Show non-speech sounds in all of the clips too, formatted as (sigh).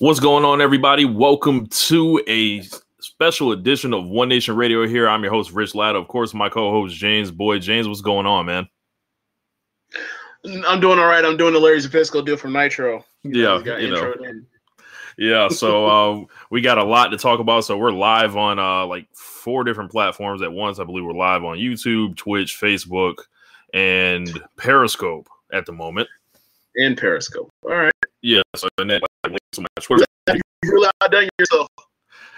What's going on, everybody? Welcome to a special edition of One Nation Radio here. I'm your host, Rich Latta. Of course, my co-host James Boy. James, what's going on, man? I'm doing all right. I'm doing the Larry Zbyszko deal from Nitro. Yeah, you know. Yeah, so (laughs) uh, we got a lot to talk about. So we're live on uh, like four different platforms at once. I believe we're live on YouTube, Twitch, Facebook, and Periscope at the moment. And Periscope. All right. Yeah. So and then like, links to my Twitter. You really outdone yourself.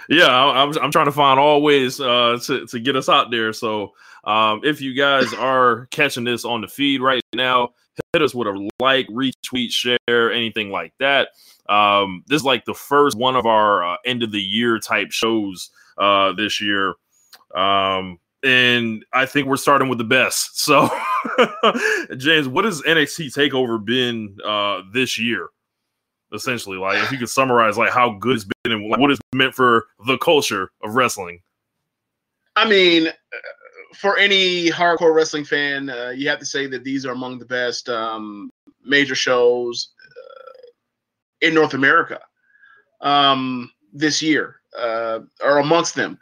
Yeah, I'm, I'm trying to find all ways uh, to, to get us out there. So um, if you guys are catching this on the feed right now, hit us with a like, retweet, share, anything like that. Um, this is like the first one of our uh, end of the year type shows uh, this year. Um, and I think we're starting with the best. So, (laughs) James, what has NXT Takeover been uh, this year? Essentially, like if you could summarize, like how good it's been and what it's meant for the culture of wrestling. I mean, for any hardcore wrestling fan, uh, you have to say that these are among the best um, major shows uh, in North America um, this year, uh, or amongst them.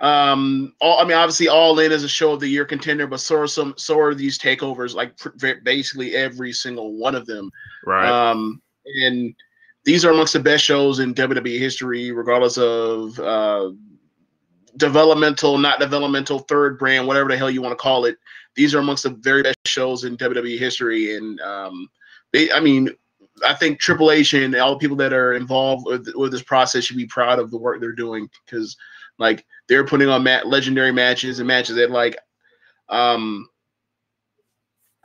Um, all, I mean, obviously, All In is a show of the year contender, but so are some, so are these takeovers. Like pr- basically every single one of them. Right. Um, and these are amongst the best shows in WWE history, regardless of uh, developmental, not developmental, third brand, whatever the hell you want to call it. These are amongst the very best shows in WWE history, and um, they, I mean, I think Triple H and all the people that are involved with, with this process should be proud of the work they're doing because, like, they're putting on mat- legendary matches and matches that, like, um,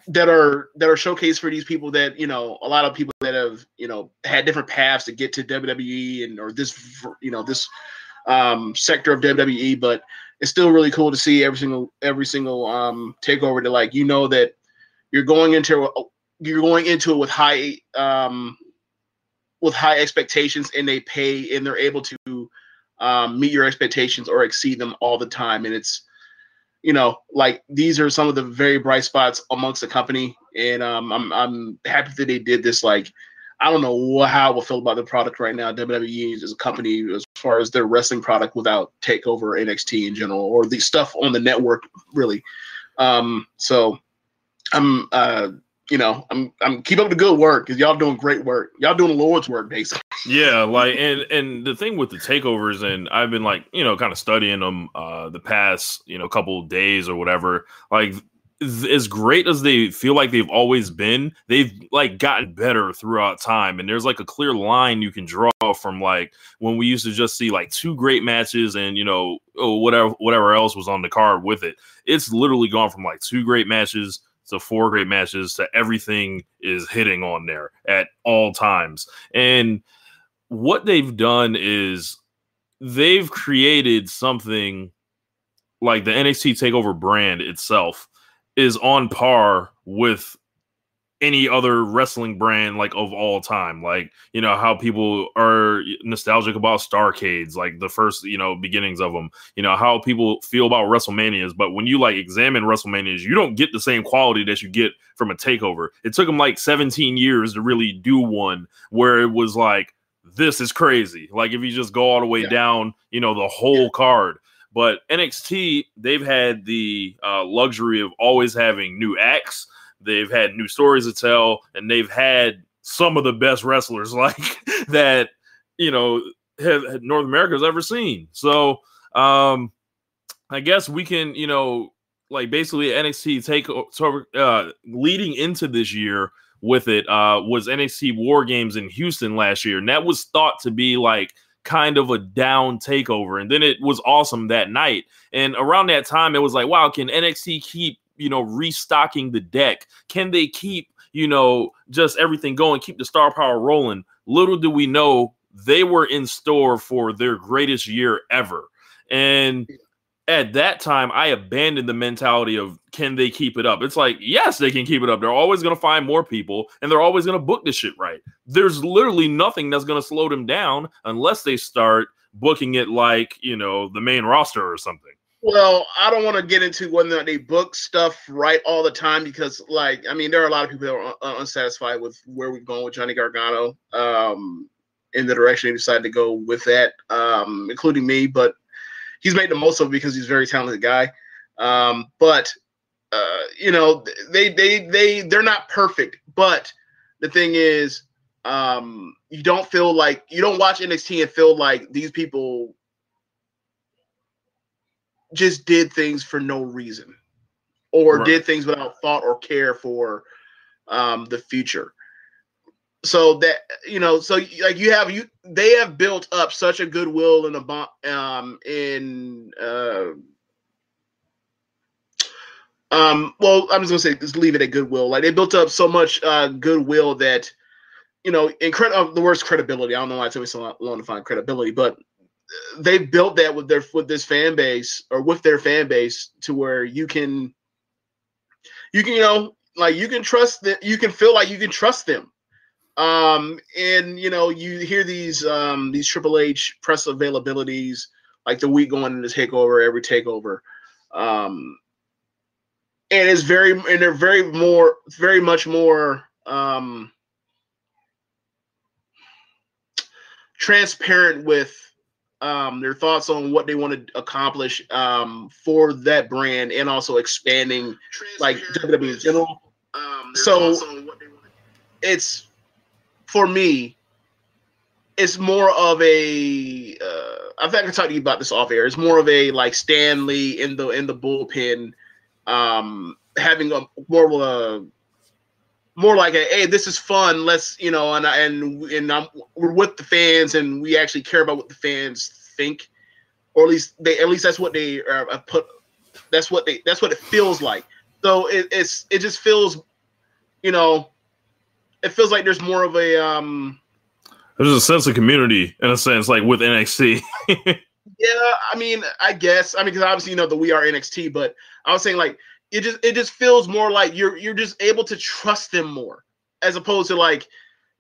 that are that are showcased for these people that you know a lot of people that have you know had different paths to get to WWE and or this you know this um, sector of WWE, but it's still really cool to see every single every single um, takeover to like you know that you're going into you're going into it with high um, with high expectations and they pay and they're able to um, meet your expectations or exceed them all the time. And it's you know like these are some of the very bright spots amongst the company and um, I'm I'm happy that they did this like I don't know how I will feel about the product right now. WWE is a company as far as their wrestling product without Takeover NXT in general or the stuff on the network really. Um, so I'm uh, you know I'm I'm keep up the good work because y'all doing great work. Y'all doing the Lord's work basically. Yeah, like and and the thing with the takeovers and I've been like you know kind of studying them uh the past you know couple days or whatever. Like as great as they feel like they've always been, they've like gotten better throughout time. And there's like a clear line you can draw from like when we used to just see like two great matches and you know oh, whatever whatever else was on the card with it. It's literally gone from like two great matches to four great matches to everything is hitting on there at all times. And what they've done is they've created something like the NXT Takeover brand itself is on par with any other wrestling brand like of all time like you know how people are nostalgic about starcades like the first you know beginnings of them you know how people feel about wrestlemanias but when you like examine wrestlemanias you don't get the same quality that you get from a takeover it took them like 17 years to really do one where it was like this is crazy like if you just go all the way yeah. down you know the whole yeah. card but NXT, they've had the uh, luxury of always having new acts. They've had new stories to tell, and they've had some of the best wrestlers (laughs) like that, you know, have, North America's ever seen. So, um, I guess we can, you know, like basically NXT take uh, leading into this year with it uh, was NXT War Games in Houston last year, and that was thought to be like kind of a down takeover. And then it was awesome that night. And around that time, it was like, wow, can NXT keep, you know, restocking the deck? Can they keep, you know, just everything going, keep the star power rolling? Little do we know they were in store for their greatest year ever. And at that time, I abandoned the mentality of can they keep it up? It's like, yes, they can keep it up. They're always going to find more people and they're always going to book this shit right. There's literally nothing that's going to slow them down unless they start booking it like, you know, the main roster or something. Well, I don't want to get into whether they book stuff right all the time because, like, I mean, there are a lot of people that are un- unsatisfied with where we've gone with Johnny Gargano. Um, in the direction they decided to go with that, um, including me. But he's made the most of it because he's a very talented guy. Um, but uh, you know, they they they they're not perfect, but the thing is, um, you don't feel like you don't watch NXT and feel like these people just did things for no reason or right. did things without thought or care for um, the future. So that you know, so like you have you they have built up such a goodwill in a um in uh um well I'm just gonna say just leave it at goodwill. Like they built up so much uh goodwill that you know, incredible. The worst credibility. I don't know why it took me so long to find credibility, but they built that with their with this fan base or with their fan base to where you can, you can, you know, like you can trust that you can feel like you can trust them. Um, and you know, you hear these um these Triple H press availabilities like the week going into takeover, every takeover. Um, and it's very and they're very more very much more um transparent with um, their thoughts on what they want to accomplish um, for that brand and also expanding like WWE in general. Um, so it's for me, it's more of a. Uh, I've had to talk to you about this off air. It's more of a like Stan Lee in the in the bullpen, um, having a more of a more like a hey this is fun let's you know and and and I'm, we're with the fans and we actually care about what the fans think. Or at least they at least that's what they uh, put that's what they that's what it feels like. So it, it's it just feels you know it feels like there's more of a um there's a sense of community in a sense like with NXT (laughs) yeah I mean I guess I mean because obviously you know the we are NXT but I was saying like it just it just feels more like you're you're just able to trust them more as opposed to like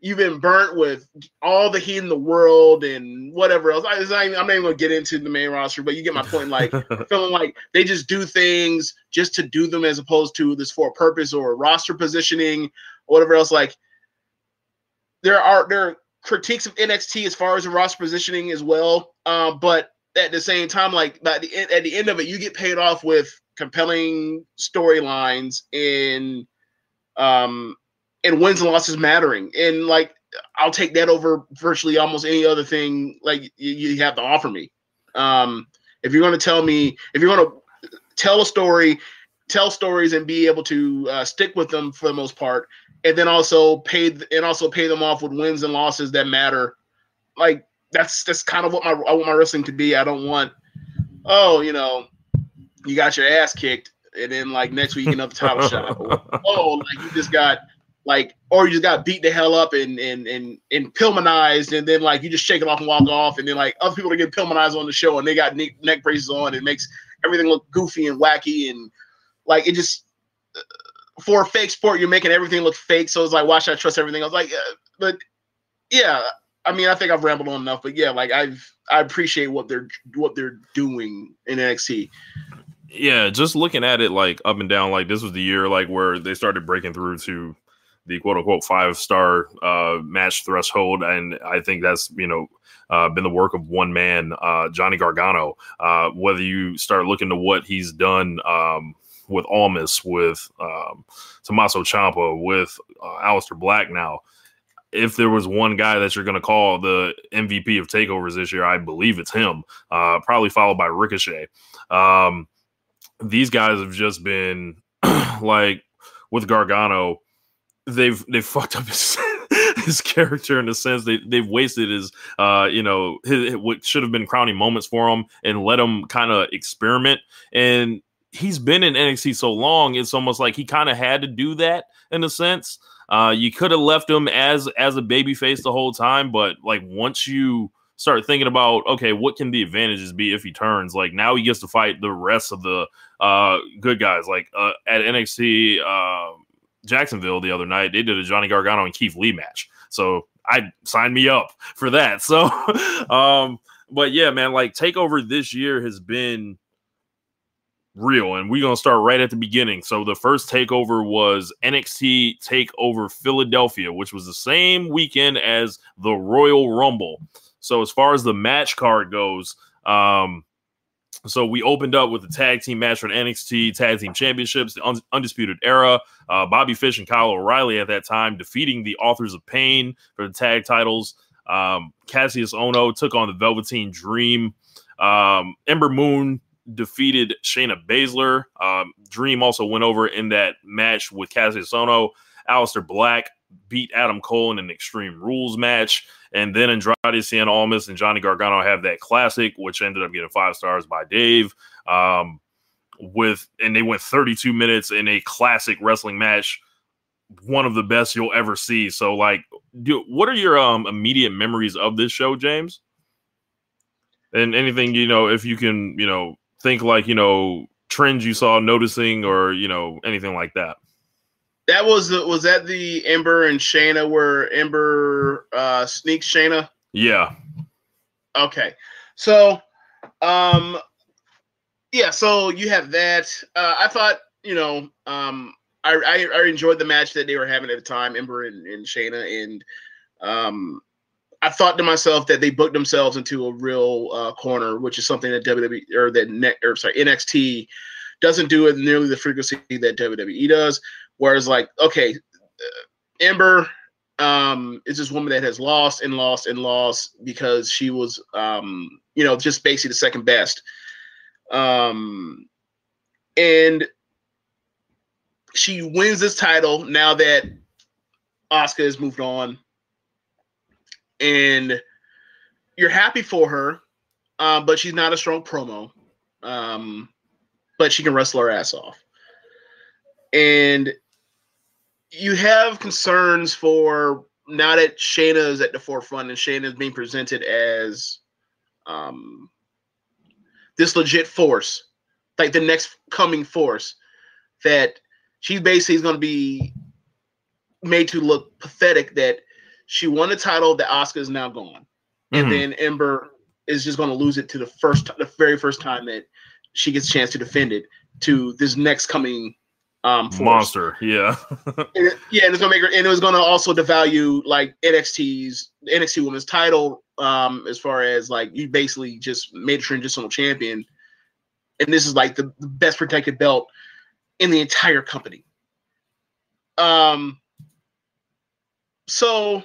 you've been burnt with all the heat in the world and whatever else. I, am not even gonna get into the main roster, but you get my point. Like (laughs) feeling like they just do things just to do them as opposed to this for a purpose or roster positioning or whatever else. Like there are there are critiques of NXT as far as the roster positioning as well, uh, but at the same time, like at the end, at the end of it, you get paid off with compelling storylines in um and wins and losses mattering. And like I'll take that over virtually almost any other thing like you, you have to offer me. Um if you're going to tell me if you're going to tell a story, tell stories and be able to uh, stick with them for the most part and then also pay and also pay them off with wins and losses that matter. Like that's that's kind of what my I want my wrestling to be. I don't want oh, you know, you got your ass kicked, and then like next week another title shot. oh, like you just got like, or you just got beat the hell up and and and and Pillmanized, and then like you just shake it off and walk off, and then like other people are getting Pillmanized on the show, and they got neck, neck braces on, it makes everything look goofy and wacky, and like it just uh, for a fake sport, you're making everything look fake. So it's like, why should I trust everything? I was like, uh, but yeah, I mean, I think I've rambled on enough, but yeah, like I've I appreciate what they're what they're doing in NXT yeah, just looking at it like up and down, like this was the year like where they started breaking through to the quote unquote five star uh, match threshold, and I think that's you know uh, been the work of one man, uh, Johnny Gargano. Uh, whether you start looking to what he's done um, with Almas, with um, Tommaso Ciampa, with uh, Aleister Black now. If there was one guy that you're going to call the MVP of takeovers this year, I believe it's him. Uh, probably followed by Ricochet. Um, these guys have just been (clears throat) like with Gargano, they've they've fucked up his (laughs) his character in a sense. They they've wasted his uh you know his, what should have been crowning moments for him and let him kind of experiment. And he's been in NXT so long, it's almost like he kind of had to do that in a sense. Uh, you could have left him as as a baby face the whole time, but like once you start thinking about okay, what can the advantages be if he turns? Like now he gets to fight the rest of the uh, good guys. Like uh, at NXT uh, Jacksonville the other night, they did a Johnny Gargano and Keith Lee match. So I signed me up for that. (laughs) So, um, but yeah, man, like Takeover this year has been real. And we're gonna start right at the beginning. So the first takeover was NXT Takeover Philadelphia, which was the same weekend as the Royal Rumble. So as far as the match card goes, um, so we opened up with the tag team match for the NXT Tag Team Championships, the Undisputed Era. Uh, Bobby Fish and Kyle O'Reilly at that time defeating the Authors of Pain for the tag titles. Um, Kassius Ohno took on the Velveteen Dream. Um, Ember Moon defeated Shayna Baszler. Um, Dream also went over in that match with Kassius Ohno. Aleister Black beat Adam Cole in an Extreme Rules match. And then Andrade Cien Almas and Johnny Gargano have that classic, which ended up getting five stars by Dave. Um, with and they went 32 minutes in a classic wrestling match, one of the best you'll ever see. So, like, do, what are your um immediate memories of this show, James? And anything you know, if you can, you know, think like you know trends you saw noticing or you know anything like that. That was the was that the Ember and Shayna where Ember uh sneaks Shayna? Yeah. Okay. So um yeah, so you have that. Uh I thought, you know, um I, I, I enjoyed the match that they were having at the time, Ember and, and Shayna, and um I thought to myself that they booked themselves into a real uh, corner, which is something that WWE or that net or sorry NXT doesn't do it nearly the frequency that WWE does. Whereas, like, okay, uh, Ember um, is this woman that has lost and lost and lost because she was, um, you know, just basically the second best. Um, and she wins this title now that Asuka has moved on. And you're happy for her, um, but she's not a strong promo. Um, but she can wrestle her ass off. And you have concerns for now that Shayna is at the forefront and Shayna is being presented as um, this legit force, like the next coming force, that she basically is going to be made to look pathetic that she won the title that Asuka is now gone. Mm-hmm. And then Ember is just going to lose it to the first, the very first time that she gets a chance to defend it to this next coming um force. monster. Yeah, (laughs) it, yeah, and it's gonna make her, and it was gonna also devalue like NXT's NXT Women's Title. Um, as far as like you basically just made a transitional champion, and this is like the, the best protected belt in the entire company. Um, so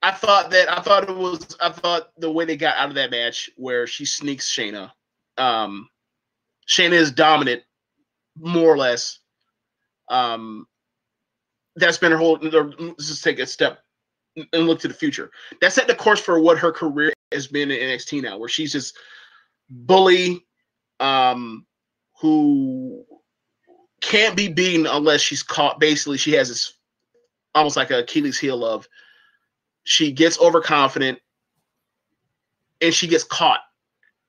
I thought that I thought it was I thought the way they got out of that match where she sneaks Shayna. Um, Shayna is dominant more or less. Um, that's been her whole. Let's just take a step and look to the future. That set the course for what her career has been in NXT now, where she's just bully, um, who can't be beaten unless she's caught. Basically, she has this almost like a Achilles heel of she gets overconfident and she gets caught,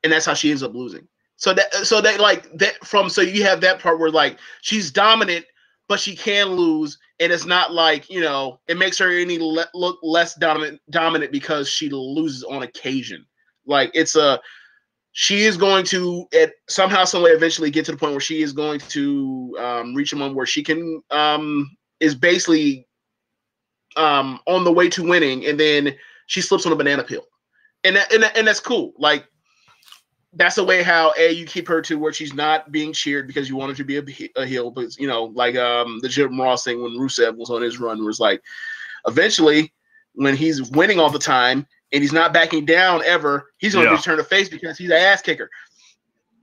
and that's how she ends up losing. So that so that like that from so you have that part where like she's dominant, but she can lose, and it's not like you know it makes her any le- look less dominant dominant because she loses on occasion. Like it's a she is going to at somehow some way eventually get to the point where she is going to um, reach a moment where she can um, is basically um, on the way to winning, and then she slips on a banana peel, and that, and, that, and that's cool. Like that's the way how a you keep her to where she's not being cheered because you want her to be a, a heel, but you know, like um the Jim Ross thing when Rusev was on his run was like, eventually when he's winning all the time and he's not backing down ever, he's going to yeah. turn a face because he's an ass kicker.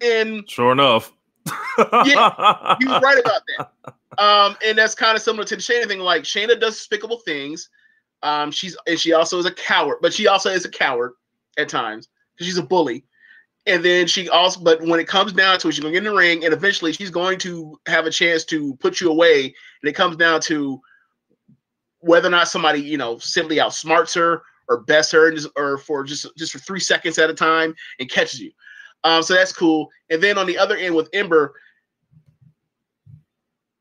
And sure enough, yeah, (laughs) he was right about that. Um, and that's kind of similar to the Shayna thing. Like Shayna does despicable things. Um, she's and she also is a coward, but she also is a coward at times because she's a bully. And then she also, but when it comes down to it, she's gonna get in the ring, and eventually she's going to have a chance to put you away. And it comes down to whether or not somebody, you know, simply outsmarts her or bests her, or for just just for three seconds at a time and catches you. Um, so that's cool. And then on the other end with Ember,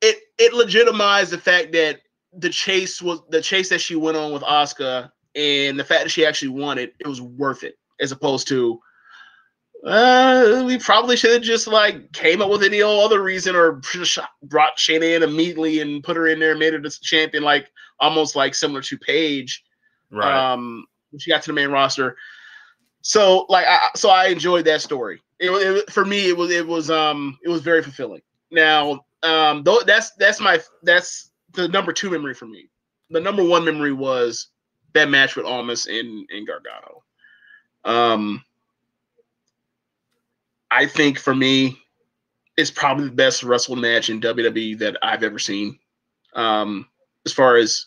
it it legitimized the fact that the chase was the chase that she went on with Asuka and the fact that she actually won it, it was worth it, as opposed to Uh, we probably should have just like came up with any old other reason, or brought Shayna in immediately and put her in there, and made her the champion, like almost like similar to Paige. Right. Um, when she got to the main roster. So like, I, so I enjoyed that story. It, it for me, it was it was um it was very fulfilling. Now, um, though that's that's my that's the number two memory for me. The number one memory was that match with Almas and and Gargano. Um I think for me, it's probably the best wrestle match in WWE that I've ever seen. Um, as far as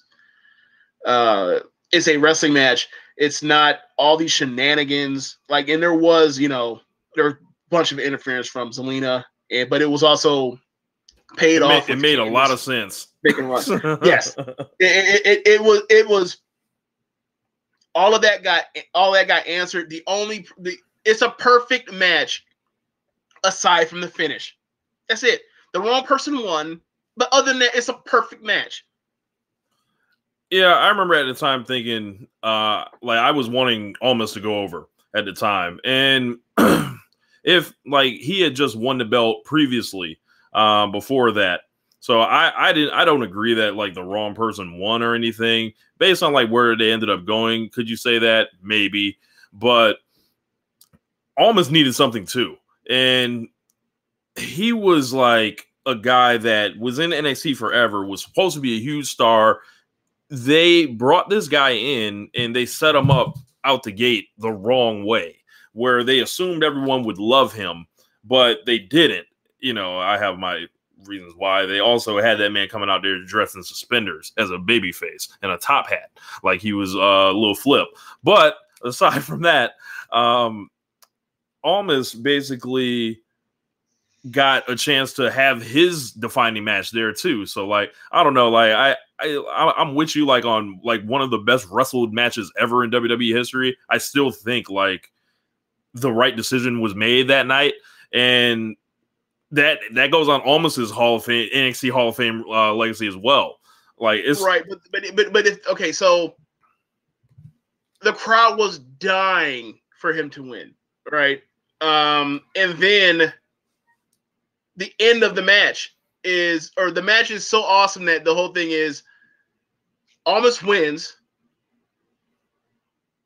uh, it's a wrestling match, it's not all these shenanigans. Like, and there was, you know, there were a bunch of interference from Zelina, and but it was also paid it off. Made, it made a lot of sense. (laughs) yes, it, it, it, it was it was all of that got all that got answered. The only the it's a perfect match aside from the finish. That's it. The wrong person won, but other than that, it's a perfect match. Yeah, I remember at the time thinking, uh, like I was wanting Almas to go over at the time, and (clears throat) if like he had just won the belt previously, um, before that, so I I didn't I don't agree that like the wrong person won or anything based on like where they ended up going. Could you say that maybe? But Almas needed something too and he was like a guy that was in NXT forever, was supposed to be a huge star. They brought this guy in and they set him up out the gate the wrong way, where they assumed everyone would love him, but they didn't. You know, I have my reasons why. They also had that man coming out there dressed in suspenders as a baby face and a top hat, like he was uh, a little flip. But aside (laughs) from that, um, Almas basically got a chance to have his defining match there too. So like I don't know, like I I I'm with you like on like one of the best wrestled matches ever in WWE history. I still think like the right decision was made that night and that that goes on almost Almas's Hall of Fame NXT Hall of Fame uh, legacy as well. Like it's right, but but but but if, okay, so the crowd was dying for him to win, right? Um, and then the end of the match is, or the match is so awesome that the whole thing is Almas wins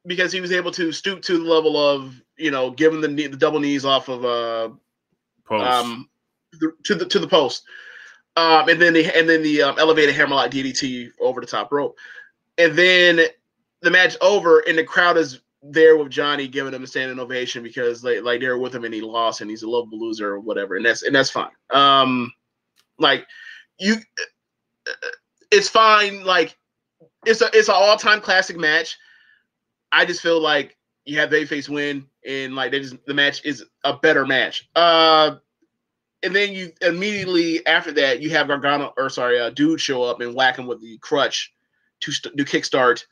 because he was able to stoop to the level of you know giving the knee, the double knees off of uh post. um the, to the to the post um and then the and then the um, elevated hammerlock DDT over the top rope and then the match over and the crowd is there with Johnny giving him a standing ovation because like like they're with him and he lost and he's a lovable loser or whatever and that's and that's fine. Um, like you, it's fine. Like it's a it's an all time classic match. I just feel like you have face win and like they just the match is a better match. Uh, and then you immediately after that you have Gargano or sorry, uh, dude show up and whack him with the crutch to st- to kickstart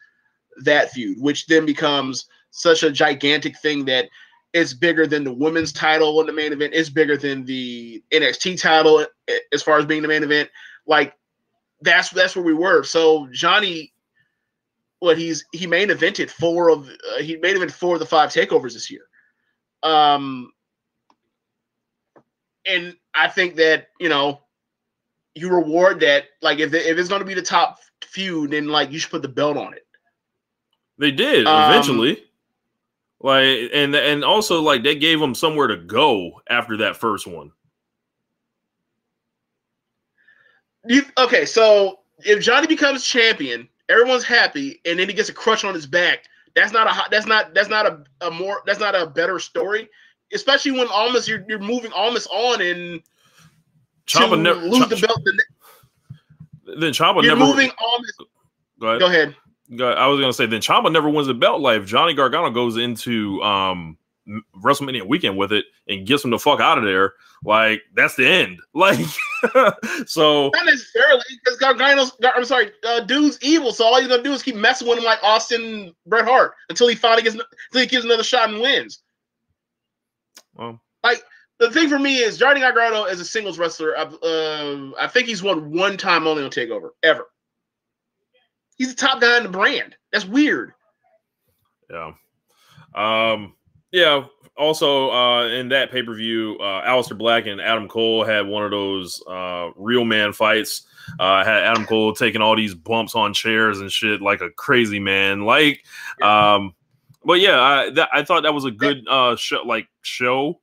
that feud, which then becomes such a gigantic thing that it's bigger than the women's title in the main event. It's bigger than the NXT title as far as being the main event. Like that's that's where we were. So Johnny, what he's he main evented four of uh, he main event four of the five takeovers this year. Um, and I think that you know you reward that. Like if if it's going to be the top feud, then like you should put the belt on it. They did um, eventually. Like and and also like they gave him somewhere to go after that first one. You okay? So if Johnny becomes champion, everyone's happy, and then he gets a crutch on his back. That's not a that's not that's not a, a more that's not a better story, especially when almost you're you're moving Almas on and Ciampa never lose Ch- the belt. The, then Ciampa you're never moving Almas. Go ahead. Go ahead. I was gonna say then Ciampa never wins the belt. Like if Johnny Gargano goes into um WrestleMania weekend with it and gets him the fuck out of there, like that's the end. (laughs) Like so not necessarily because Gargano's I'm sorry, uh, dude's evil. So all he's gonna do is keep messing with him like Austin Bret Hart until he finally gets until he gives another shot and wins. Well, like the thing for me is Johnny Gargano as a singles wrestler. Uh, I think he's won one time only on Takeover ever. He's the top guy in the brand. That's weird. Yeah. Um, yeah. also uh, in that pay per view, uh, Aleister Black and Adam Cole had one of those uh, real man fights. Uh, had Adam Cole taking all these bumps on chairs and shit like a crazy man. Like, um, but yeah, I that, I thought that was a good uh show, like show,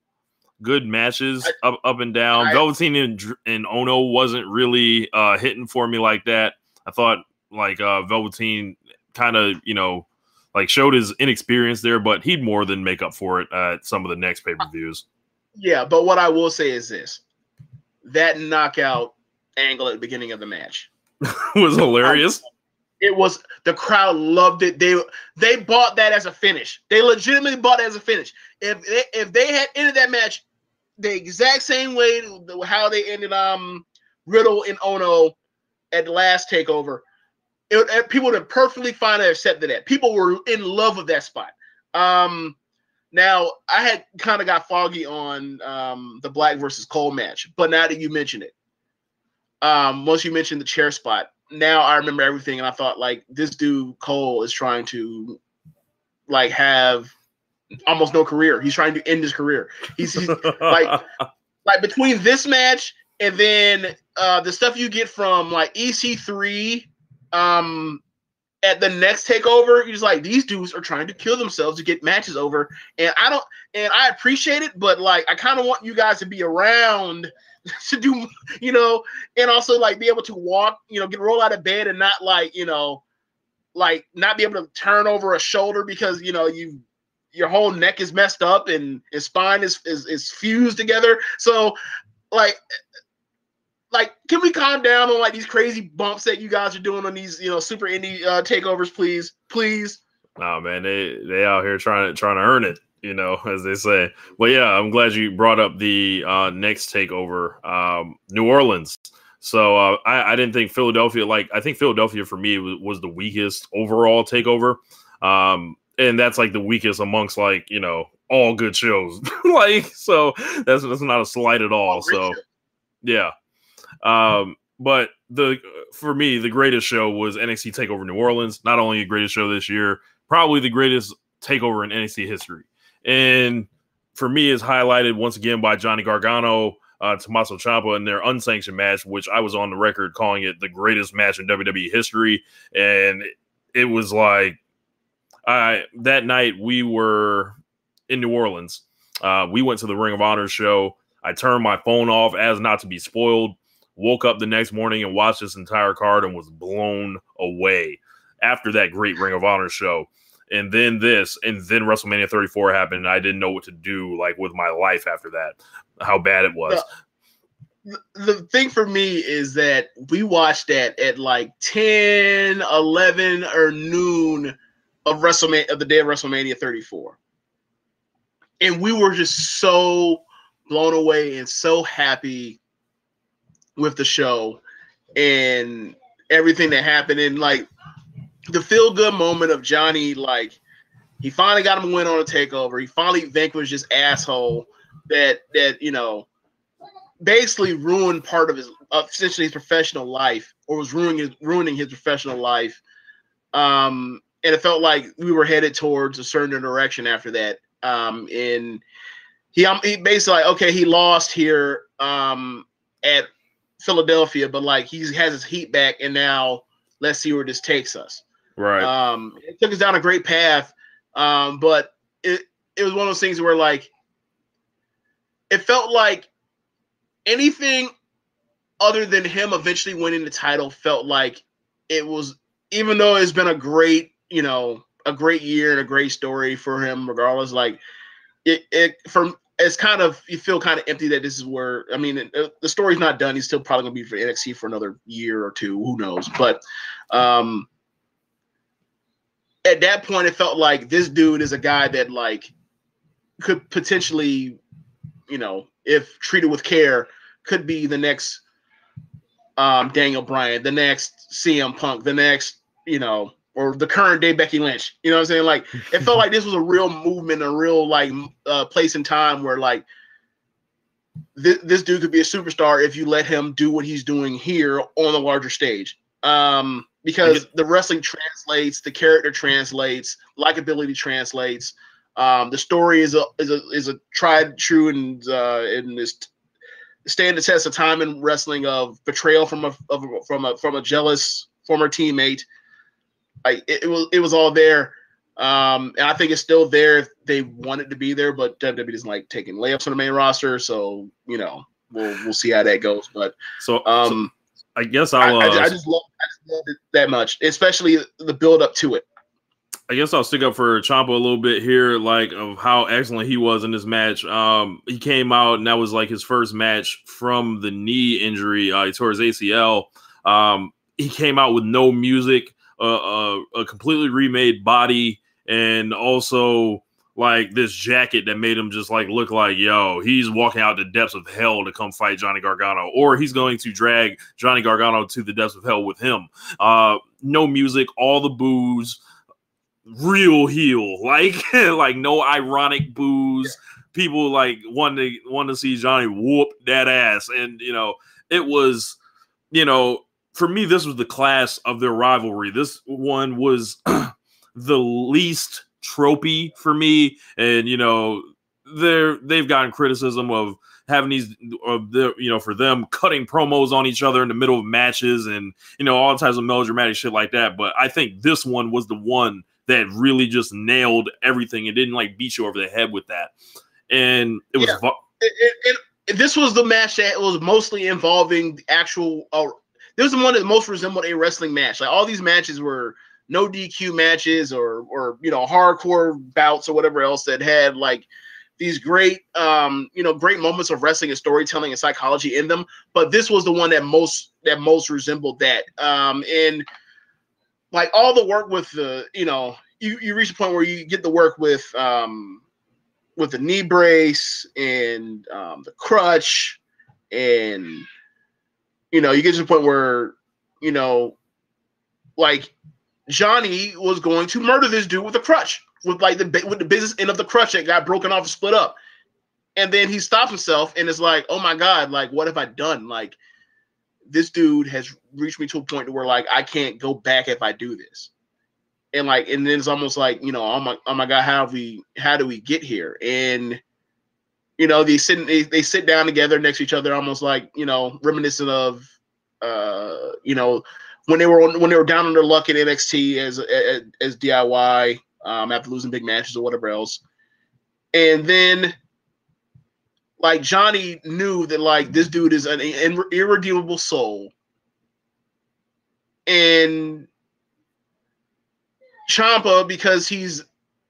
good matches up up and down. I, Velveteen and, and Ohno wasn't really uh hitting for me like that. I thought like uh Velveteen kind of you know like showed his inexperience there, but he'd more than make up for it at some of the next pay per views. Yeah, but what I will say is this: that knockout angle at the beginning of the match (laughs) was hilarious. It was the crowd loved it. They they bought that as a finish. They legitimately bought it as a finish. If they, if they had ended that match the exact same way how they ended um Riddle and Ohno at the last takeover, it, people would have perfectly fine to accepted that. People were in love with that spot. Um, now I had kind of got foggy on um, the Black versus Cole match, but now that you mention it, um, once you mentioned the chair spot, now I remember everything, and I thought like this dude Cole is trying to like have almost no career. He's trying to end his career. He's, he's like (laughs) like between this match and then uh, the stuff you get from like EC3 um at the next takeover, he's like, these dudes are trying to kill themselves to get matches over. And I don't and I appreciate it, but like I kind of want you guys to be around (laughs) to do, you know, and also like be able to walk, you know, get roll out of bed and not like, you know, like not be able to turn over a shoulder because you know you your whole neck is messed up and his spine is is, is fused together. So like like, can we calm down on like these crazy bumps that you guys are doing on these, you know, super indie uh, takeovers, please, please? Oh man, they they out here trying to trying to earn it, you know, (laughs) as they say. But yeah, I'm glad you brought up the uh, next takeover, um, New Orleans. So uh, I, I didn't think Philadelphia, like I think Philadelphia for me was, was the weakest overall takeover, um, and that's like the weakest amongst like you know all good shows. (laughs) like so that's that's not a slight at all. So yeah. Um, but the for me, the greatest show was NXT Takeover New Orleans. Not only the greatest show this year, probably the greatest takeover in NXT history. And for me, is highlighted once again by Johnny Gargano, uh, Tommaso Ciampa in their unsanctioned match, which I was on the record calling it the greatest match in WWE history. And it was like, I that night we were in New Orleans. Uh, we went to the Ring of Honor show. I turned my phone off as not to be spoiled woke up the next morning and watched this entire card and was blown away after that great Ring of Honor show. And then this, and then WrestleMania 34 happened, and I didn't know what to do like with my life after that, how bad it was. The, the thing for me is that we watched that at like 10, 11 or noon of WrestleMania of the day of WrestleMania 34. And we were just so blown away and so happy with the show and everything that happened and like the feel good moment of Johnny like he finally got him a win on a takeover. He finally vanquished this asshole that that you know basically ruined part of his essentially his professional life or was ruining his ruining his professional life. Um and it felt like we were headed towards a certain direction after that. Um and he, um, he basically like okay he lost here um at Philadelphia, but like he has his heat back, and now let's see where this takes us. Right. Um, it took us down a great path, um, but it it was one of those things where like it felt like anything other than him eventually winning the title felt like it was even though it's been a great you know a great year and a great story for him regardless like it, it from it's kind of you feel kind of empty that this is where I mean the story's not done. He's still probably gonna be for NXT for another year or two. Who knows? But um, at that point, it felt like this dude is a guy that like could potentially, you know, if treated with care, could be the next um, Daniel Bryan, the next CM Punk, the next you know or the current day Becky Lynch. You know what I'm saying? Like it felt (laughs) like this was a real movement, a real like uh, place and time where like this, this dude could be a superstar if you let him do what he's doing here on the larger stage. Um, because the wrestling translates, the character translates, likability translates. Um, the story is a is a is a tried true and uh, in this stand the test of time in wrestling of betrayal from a of, from a from a jealous former teammate. I it, it was it was all there. Um, and I think it's still there. They want it to be there, but WWE doesn't like taking layups on the main roster. So you know, we'll we'll see how that goes. But So, um, so I guess I'll. I, Uh, I, I just love I just love it that much, especially the build up to it. I guess I'll stick up for Ciampa a little bit here, like of how excellent he was in this match. Um, he came out and that was like his first match from the knee injury. Uh, he tore his ACL. Um, he came out with no music, uh, a completely remade body, and also like this jacket that made him just like look like yo, he's walking out the depths of hell to come fight Johnny Gargano, or he's going to drag Johnny Gargano to the depths of hell with him. Uh, no music, all the booze real heel, (laughs) like like no ironic booze. People like want to want to see Johnny whoop that ass, and you know it was, you know, for me this was the class of their rivalry. This one was (clears throat) the least tropey for me, and you know they're they've gotten criticism of having these of the you know for them cutting promos on each other in the middle of matches and you know all types of melodramatic shit like that. But I think this one was the one that really just nailed everything and didn't like beat you over the head with that. And it was Yeah. vo- It, it, it, this was the match that was mostly involving the actual. Uh, this was the one that most resembled a wrestling match. Like all these matches were no DQ matches or or you know hardcore bouts or whatever else that had like these great um you know great moments of wrestling and storytelling and psychology in them but this was the one that most that most resembled that um and like all the work with the you know you you reach a point where you get the work with um with the knee brace and um the crutch and you know you get to the point where you know like Johnny was going to murder this dude with a crutch with like the with the business end of the crutch that got broken off and split up. And then he stops himself and is like oh my god like what have i done? Like this dude has reached me to a point where like i can't go back if i do this. And like and then it's almost like you know oh my oh my god how we how do we get here? And you know they sit they, they sit down together next to each other almost like you know reminiscent of uh you know when they were on, when they were down on their luck in NXT as as, as DIY um, after losing big matches or whatever else, and then like Johnny knew that like this dude is an ir- irredeemable soul, and Ciampa because he's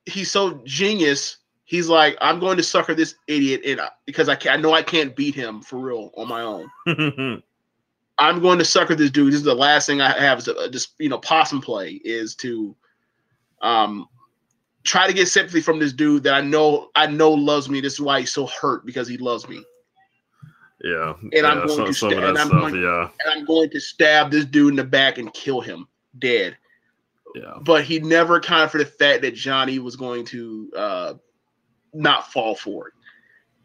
he's so genius. He's like, I'm going to sucker this idiot, and I- because I can, I know I can't beat him for real on my own. (laughs) I'm going to sucker this dude. This is the last thing I have is to, uh, just you know possum play is to um try to get sympathy from this dude that I know I know loves me. This is why he's so hurt because he loves me. yeah. And yeah, I'm going some, to some sta- of and I'm stuff, going- yeah. And I'm going to stab this dude in the back and kill him dead. Yeah. But he never accounted for the fact that Johnny was going to uh not fall for it.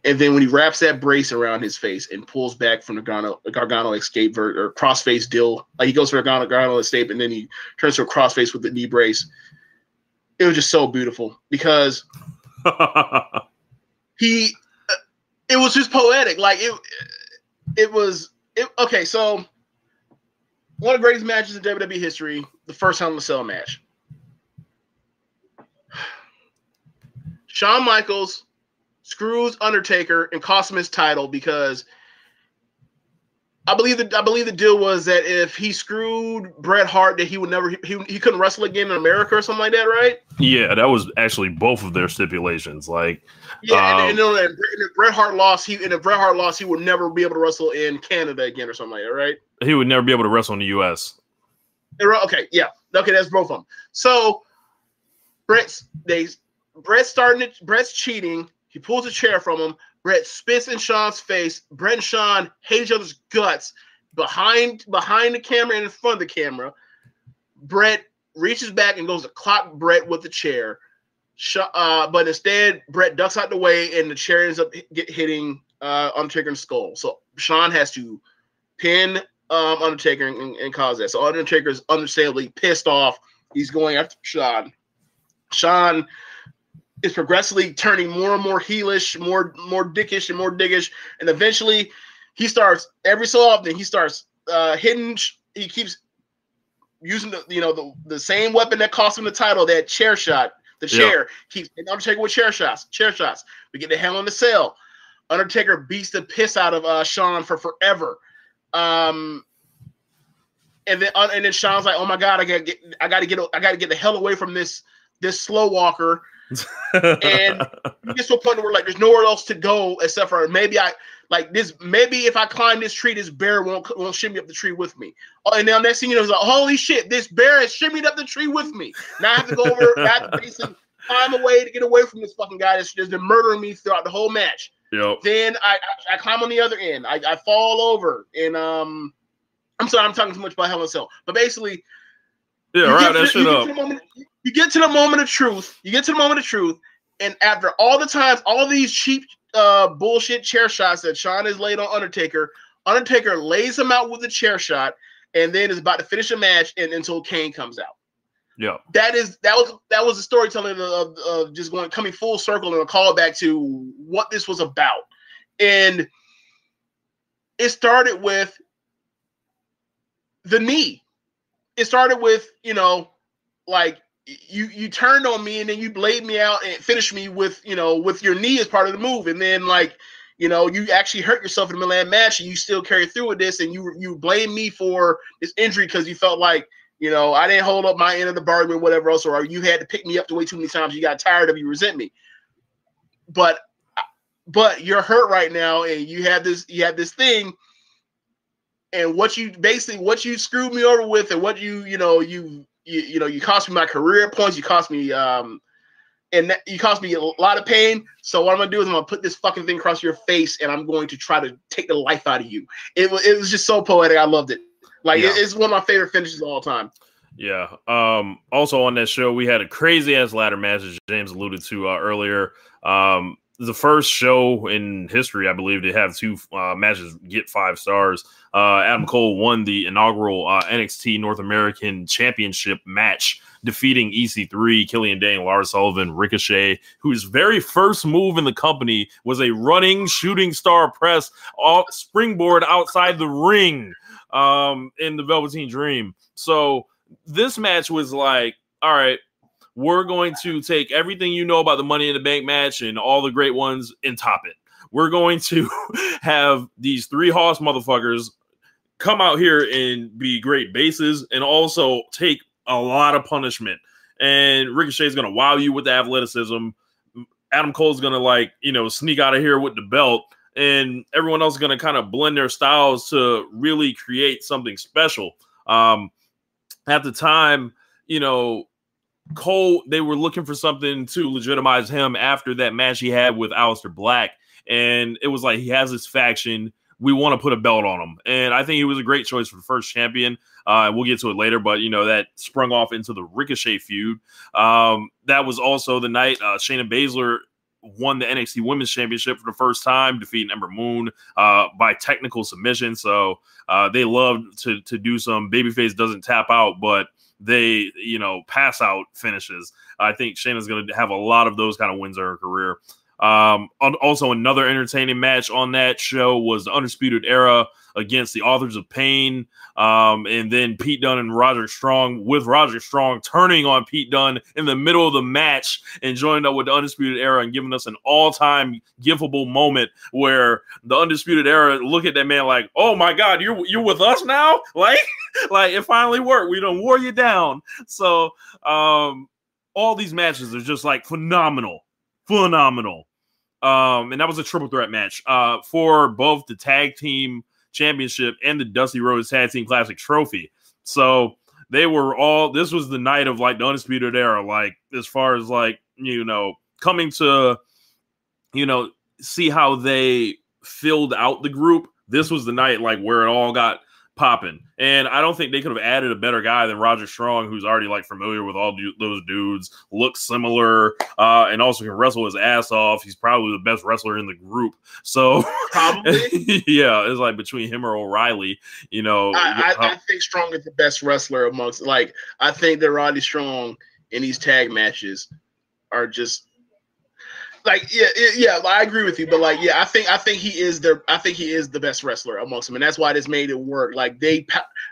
And then when he wraps that brace around his face and pulls back from the Gargano, Gargano escape vert or crossface deal, like he goes for a Gargano, Gargano escape and then he turns to a crossface with the knee brace. It was just so beautiful because (laughs) he uh, it was just poetic like it it was it, okay so one of the greatest matches in WWE history the first Hell in a Cell match Shawn Michaels screws Undertaker and costs him his title because I believe that I believe the deal was that if he screwed Bret Hart that he would never he, he couldn't wrestle again in America or something like that right yeah, that was actually both of their stipulations. Like, Yeah, Um, and, and, and, if Bret Hart lost, he and if Bret Hart lost, he would never be able to wrestle in Canada again or something like that, right? he would never be able to wrestle in the US. Okay, yeah, okay, that's both of them. So Bret's they Bret's starting to, Bret's cheating. He pulls a chair from him. Bret spits in Shawn's face. Bret and Shawn hate each other's guts behind behind the camera and in front of the camera. Bret reaches back and goes to clock Bret with the chair. Uh, but instead, Bret ducks out the way, and the chair ends up get hitting uh, skull. So Shawn has to pin um, Undertaker and, and cause that. So Undertaker is understandably pissed off. He's going after Shawn. Shawn is progressively turning more and more heelish, more more dickish and more diggish, and eventually he starts every so often he starts uh hitting. He keeps using the you know the, the same weapon that cost him the title, that chair shot, the chair. Keeps Undertaker with chair shots, chair shots. We get the hell in the cell. Undertaker beats the piss out of uh Shawn for forever. Um and then uh, and then Shawn's like, "Oh my god, I gotta get, I gotta get, I gotta get the hell away from this this slow walker." And you get to a point where like there's nowhere else to go except for maybe I like this. Maybe if I climb this tree, this bear won't won't shimmy up the tree with me. Oh, and now next thing you know, it's like, holy shit, this bear has shimmied up the tree with me. Now I have to go over, I have to (laughs) basically climb away to get away from this fucking guy that's just been murdering me throughout the whole match. Yep. Then I, I, I climb on the other end. I, I fall over and um I'm sorry, I'm talking too much about Hell in a Cell. But basically, yeah, right that shit up. Moment, you get to the moment of truth. You get to the moment of truth, and after all the times, all these cheap uh bullshit chair shots that Shawn has laid on Undertaker, Undertaker lays him out with a chair shot, and then is about to finish a match, and until Kane comes out. Yeah, that is that was that was the storytelling of, of, of just going coming full circle and a callback to what this was about, and it started with the knee. It started with, you know, like you you turned on me and then you laid me out and finished me with, you know, with your knee as part of the move. And then like, you know, you actually hurt yourself in the Milan match and you still carry through with this and you you blame me for this injury because you felt like, you know, I didn't hold up my end of the bargain, or whatever else, or you had to pick me up to way too many times. You got tired of you resent me. But but you're hurt right now and you have this you have this thing and what you basically what you screwed me over with and what you you know you you, you know you cost me my career points you cost me um and that, you cost me a lot of pain so what i'm gonna do is i'm gonna put this fucking thing across your face and i'm going to try to take the life out of you it, was it was just so poetic i loved it like yeah. it, it's one of my favorite finishes of all time yeah. Um, also on that show, we had a crazy ass ladder match, as James alluded to uh, earlier. Um, the first show in history, I believe, to have two uh, matches get five stars. Uh, Adam Cole won the inaugural uh, NXT North American Championship match, defeating EC3, Killian Dain, Lars Sullivan, Ricochet, whose very first move in the company was a running shooting star press off springboard outside the ring um, in the Velveteen Dream. So this match was like, all right, we're going to take everything you know about the Money in the Bank match and all the great ones and top it. We're going to (laughs) have these three hoss motherfuckers come out here and be great bases and also take a lot of punishment. And Ricochet is going to wow you with the athleticism. Adam Cole's going to like, you know, sneak out of here with the belt. And everyone else is going to kind of blend their styles to really create something special. Um, at the time, you know, Cole, they were looking for something to legitimize him after that match he had with Aleister Black. And it was like he has this faction. We want to put a belt on him. And I think he was a great choice for the first champion. Uh, we'll get to it later, but you know, that sprung off into the Ricochet feud. Um, that was also the night uh, Shayna Baszler won the NXT Women's Championship for the first time, defeating Ember Moon uh, by technical submission. So uh, they love to to do some babyface doesn't tap out, but they, you know, pass out finishes. I think Shayna's going to have a lot of those kind of wins in her career. Um, also, another entertaining match on that show was the Undisputed Era against the Authors of Pain. Um, and then Pete Dunne and Roderick Strong, with Roderick Strong turning on Pete Dunne in the middle of the match and joining up with the Undisputed Era and giving us an all time gifable moment where the Undisputed Era look at that man like, oh my God, you're, you're with us now? (laughs) Like, like it finally worked. We don't wore you down. So, um, all these matches are just like phenomenal, phenomenal. Um, and that was a triple threat match uh, for both the tag team championship and the Dusty Rhodes Tag Team Classic trophy. So they were all. This was the night of like the undisputed era. Like as far as like you know coming to you know see how they filled out the group. This was the night like where it all got popping. And I don't think they could have added a better guy than Roderick Strong, who's already like familiar with all those dudes, looks similar, uh, and also can wrestle his ass off. He's probably the best wrestler in the group. So probably, (laughs) yeah, it's like between him or O'Reilly. You know, I, I, I think Strong is the best wrestler amongst. Like, I think that Roddy Strong in these tag matches are just like yeah, yeah, I agree with you, but like yeah, I think I think he is the I think he is the best wrestler amongst them, and that's why this made it work. Like they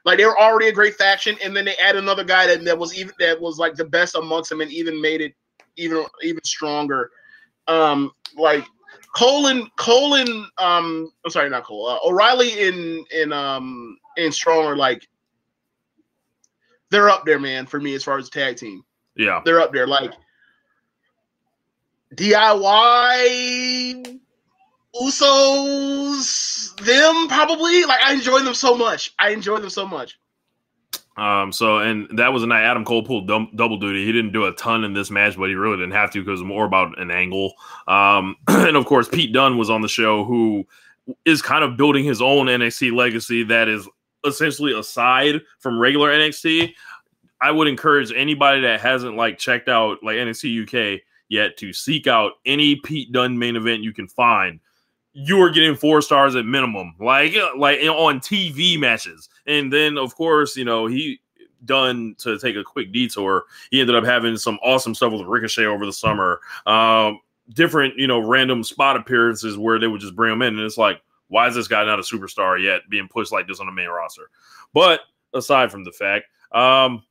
like they were already a great faction, and then they add another guy that, that was even that was like the best amongst them, and even made it even even stronger. Um, like Colin Colin um I'm sorry, not Cole. Uh, O'Reilly in in um in Strong like they're up there, man, for me as far as tag team. Yeah. They're up there. Like DIY Usos, them probably. Like I enjoy them so much. I enjoy them so much. Um, so and that was a night Adam Cole pulled dum- double duty. He didn't do a ton in this match, but he really didn't have to because more about an angle. Um, (clears throat) and of course, Pete Dunne was on the show, who is kind of building his own NXT legacy that is essentially aside from regular NXT. I would encourage anybody that hasn't like checked out like NXT UK yet to seek out any Pete Dunne main event you can find. You are getting four stars at minimum, like like on TV matches, and then of course you know he done to take a quick detour. He ended up having some awesome stuff with Ricochet over the summer. Um, different you know random spot appearances where they would just bring him in, and it's like, why is this guy not a superstar yet, being pushed like this on the main roster? But aside from the fact, um,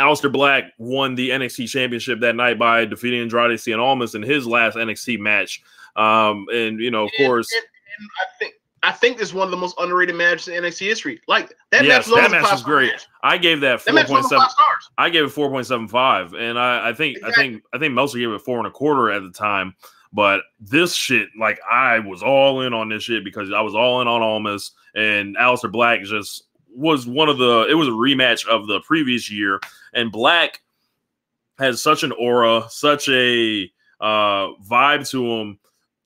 Aleister Black won the NXT Championship that night by defeating Andrade Cien Almas in his last NXT match. Um, and you know, of and, course, and, and I think I think this is one of the most underrated matches in NXT history. Like that yes, match, that match was great. Match. I gave that four point seven. I gave it four point seven five, and I, I think exactly. I think I think Meltzer gave it four and a quarter at the time. But this shit, like I was all in on this shit because I was all in on Almas and Aleister Black just was one of the it was a rematch of the previous year. And black has such an aura such a uh vibe to him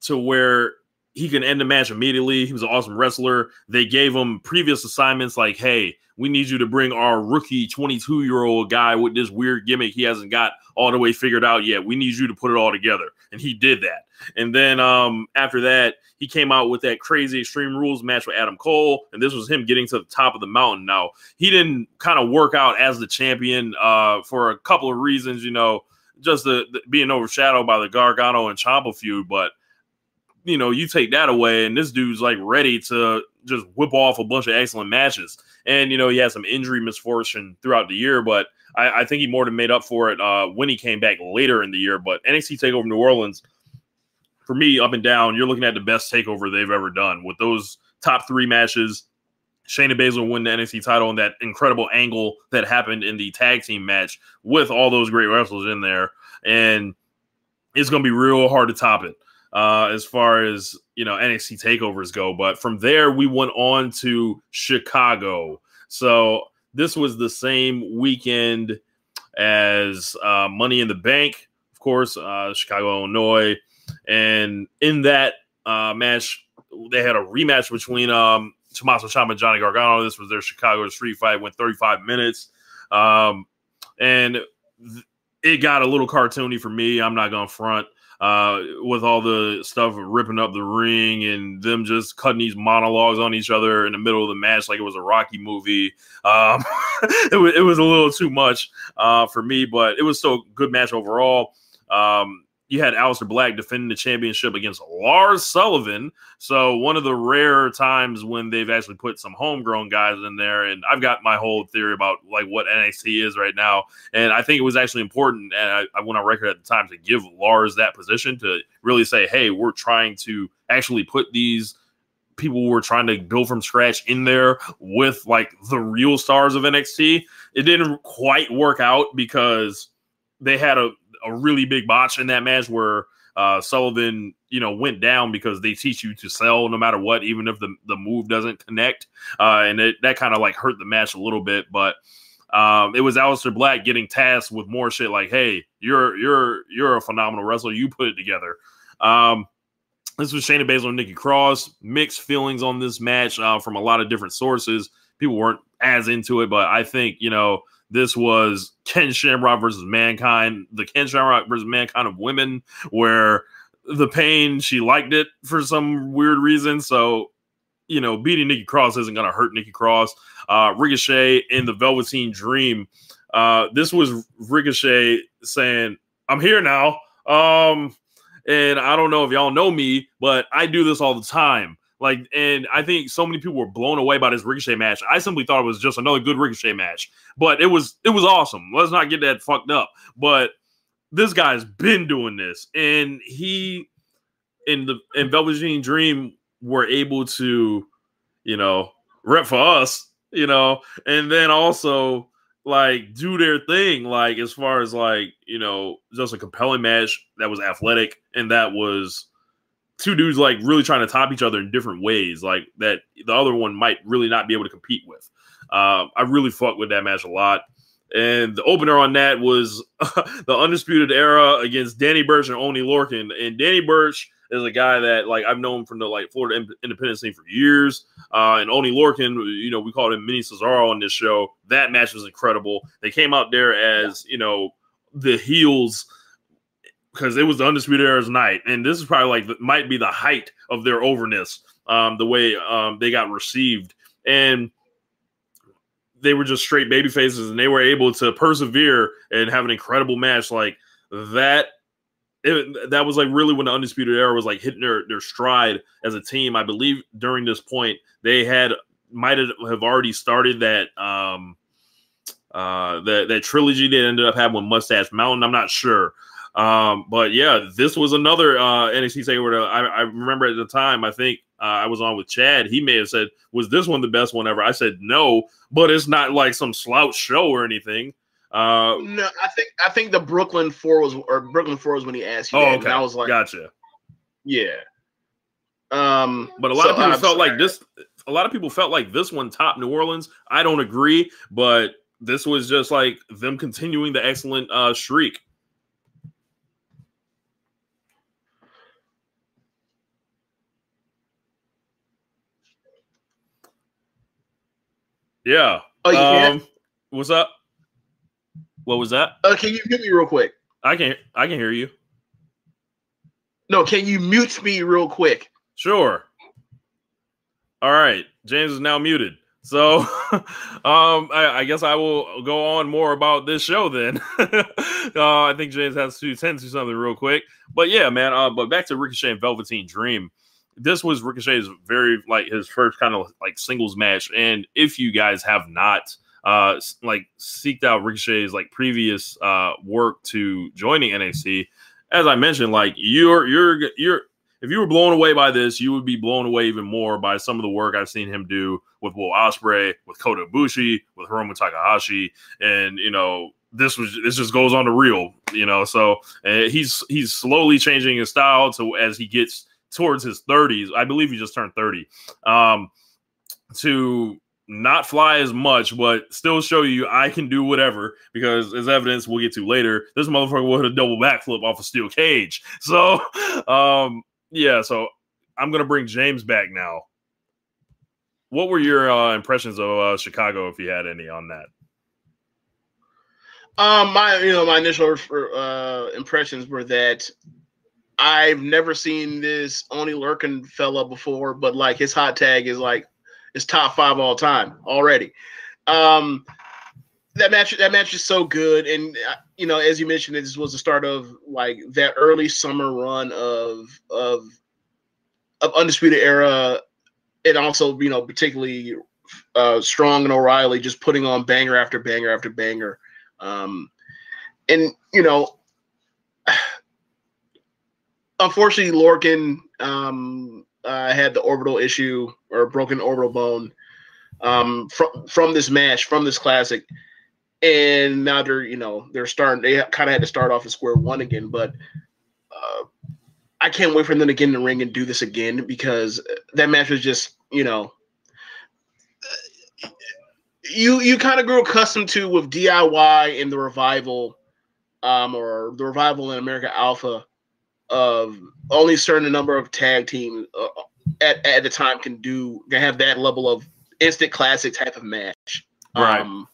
to where he can end the match immediately he was an awesome wrestler they gave him previous assignments like hey we need you to bring our rookie 22 year old guy with this weird gimmick he hasn't got all the way figured out yet we need you to put it all together and he did that and then um after that he came out with that crazy Extreme Rules match with Adam Cole, and this was him getting to the top of the mountain. Now he didn't kind of work out as the champion uh, for a couple of reasons, you know, just the, the, being overshadowed by the Gargano and Ciampa feud. But you know, you take that away, and this dude's like ready to just whip off a bunch of excellent matches. And you know, he had some injury misfortune throughout the year, but I, I think he more than made up for it uh, when he came back later in the year. But NXT Takeover New Orleans for me, up and down, you're looking at the best takeover they've ever done with those top three matches. Shayna Baszler win the NXT title and that incredible angle that happened in the tag team match with all those great wrestlers in there. And it's going to be real hard to top it uh, as far as, you know, NXT takeovers go. But from there, we went on to Chicago. So this was the same weekend as uh, Money in the Bank, of course, uh, Chicago, Illinois. And in that uh, match, they had a rematch between um, Tommaso Ciampa and Johnny Gargano. This was their Chicago street fight, went 35 minutes. Um, and th- it got a little cartoony for me. I'm not to front uh, with all the stuff ripping up the ring and them just cutting these monologues on each other in the middle of the match like it was a Rocky movie. Um, (laughs) it, was, it was a little too much uh, for me, but it was still a good match overall. Um, you had Aleister Black defending the championship against Lars Sullivan. So one of the rare times when they've actually put some homegrown guys in there. And I've got my whole theory about like what NXT is right now. And I think it was actually important. And I, I went on record at the time to give Lars that position to really say, hey, we're trying to actually put these people who were trying to build from scratch in there with like the real stars of NXT. It didn't quite work out because they had a a really big botch in that match where uh, Sullivan, you know, went down because they teach you to sell no matter what, even if the, the move doesn't connect. Uh, and it, that kind of like hurt the match a little bit. But um, it was Aleister Black getting tasked with more shit like, hey, you're you're you're a phenomenal wrestler. You put it together. Um, this was Shayna Baszler and Nikki Cross. Mixed feelings on this match uh, from a lot of different sources. People weren't as into it, but I think, you know, this was Ken Shamrock versus Mankind, the Ken Shamrock versus Mankind of women, where the pain she liked it for some weird reason. So, you know, beating Nikki Cross isn't going to hurt Nikki Cross. Uh, Ricochet in the Velveteen Dream. Uh, this was Ricochet saying, "I'm here now." Um, and I don't know if y'all know me, but I do this all the time. Like, and I think so many people were blown away by this Ricochet match. I simply thought it was just another good Ricochet match, but it was it was awesome. Let's not get that fucked up. But this guy's been doing this, and he in the in Velveteen Dream were able to, you know, rep for us, you know, and then also like do their thing, like as far as like you know, just a compelling match that was athletic and that was two dudes like really trying to top each other in different ways, like that the other one might really not be able to compete with. Uh, I really fucked with that match a lot. And the opener on that was (laughs) the Undisputed Era against Danny Burch and Oney Lorcan. And Danny Burch is a guy that like I've known from the like Florida Independence scene for years. Uh, and Oney Lorcan, you know, we called him Mini Cesaro on this show. That match was incredible. They came out there as you know the heels because it was the Undisputed Era's night, and this is probably like the, might be the height of their overness. Um, the way um, they got received, and they were just straight baby faces, and they were able to persevere and have an incredible match like that. It, that was like really when the Undisputed Era was like hitting their, their stride as a team. I believe during this point they had might have already started that um uh that that trilogy they ended up having with Mustache Mountain. I'm not sure. Um, but yeah, this was another uh, NXT takeover. I, I remember at the time, I think uh, I was on with Chad. He may have said, "Was this one the best one ever?" I said, "No," but it's not like some slouch show or anything. Uh, no, I think I think the Brooklyn Four was or Brooklyn Four was when he asked you. Oh, that, okay. I was like, "Gotcha." Yeah. Um, but a lot so of people I'm felt sorry. like this. A lot of people felt like this one top New Orleans. I don't agree, but this was just like them continuing the excellent uh, streak. Yeah. Oh, you um, can? What's up? What was that? Uh, can you mute me real quick? I can I can hear you. No, can you mute me real quick? Sure. All right, James is now muted. So, (laughs) um, I, I, guess I will go on more about this show then. (laughs) uh, I think James has to tend to something real quick, but yeah, man. Uh, but back to Ricochet and Velveteen Dream this was Ricochet's very like his first kind of like singles match. And if you guys have not uh like seeked out Ricochet's like previous uh work to joining NXT, as I mentioned, like you're you're you're if you were blown away by this, you would be blown away even more by some of the work I've seen him do with Will Ospreay, with Kota Ibushi, with Hiromu Takahashi, and you know this was this just goes on the real, you know. So he's he's slowly changing his style to as he gets towards his 30s. I believe he just turned 30. Um, to not fly as much, but still show you I can do whatever. Because as evidence we'll get to later, this motherfucker will hit a double backflip off a steel cage. (laughs) So, um, yeah. So I'm gonna bring James back now. What were your uh, impressions of uh, Chicago, if you had any, on that? Um, my you know my initial uh, impressions were that I've never seen this Oney Lorcan fella before, but like his hot tag is like his top five all time already. Um, that match that match is so good, and uh, you know, as you mentioned, this was the start of like that early summer run of of of undisputed era, and also you know particularly uh, strong and O'Reilly just putting on banger after banger after banger, um, and you know unfortunately, Lorcan um, uh, had the orbital issue or broken orbital bone um, from from this match, from this classic, and now they're you know they're starting. They kind of had to start off at square one again, but. Uh, I can't wait for them to get in the ring and do this again because that match was just, you know, you you kind of grew accustomed to with DIY in the revival, um, or the revival in America Alpha of only certain number of tag teams uh, at, at the time can do can have that level of instant classic type of match. Right. Um,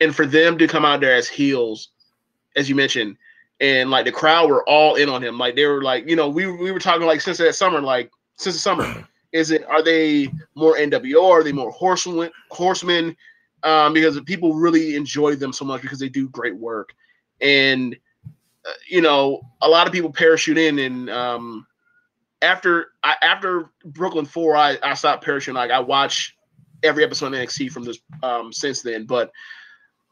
and for them to come out there as heels, as you mentioned, and like the crowd were all in on him. Like they were like, you know, we we were talking like since that summer, like since the summer. (clears throat) Is it are they more NWO? Are they more horsemen horsemen? Um, because people really enjoy them so much because they do great work. And you know, a lot of people parachute in, and um, after I, after Brooklyn Four, I I stopped parachuting. Like I watch every episode of NXT from this um since then, but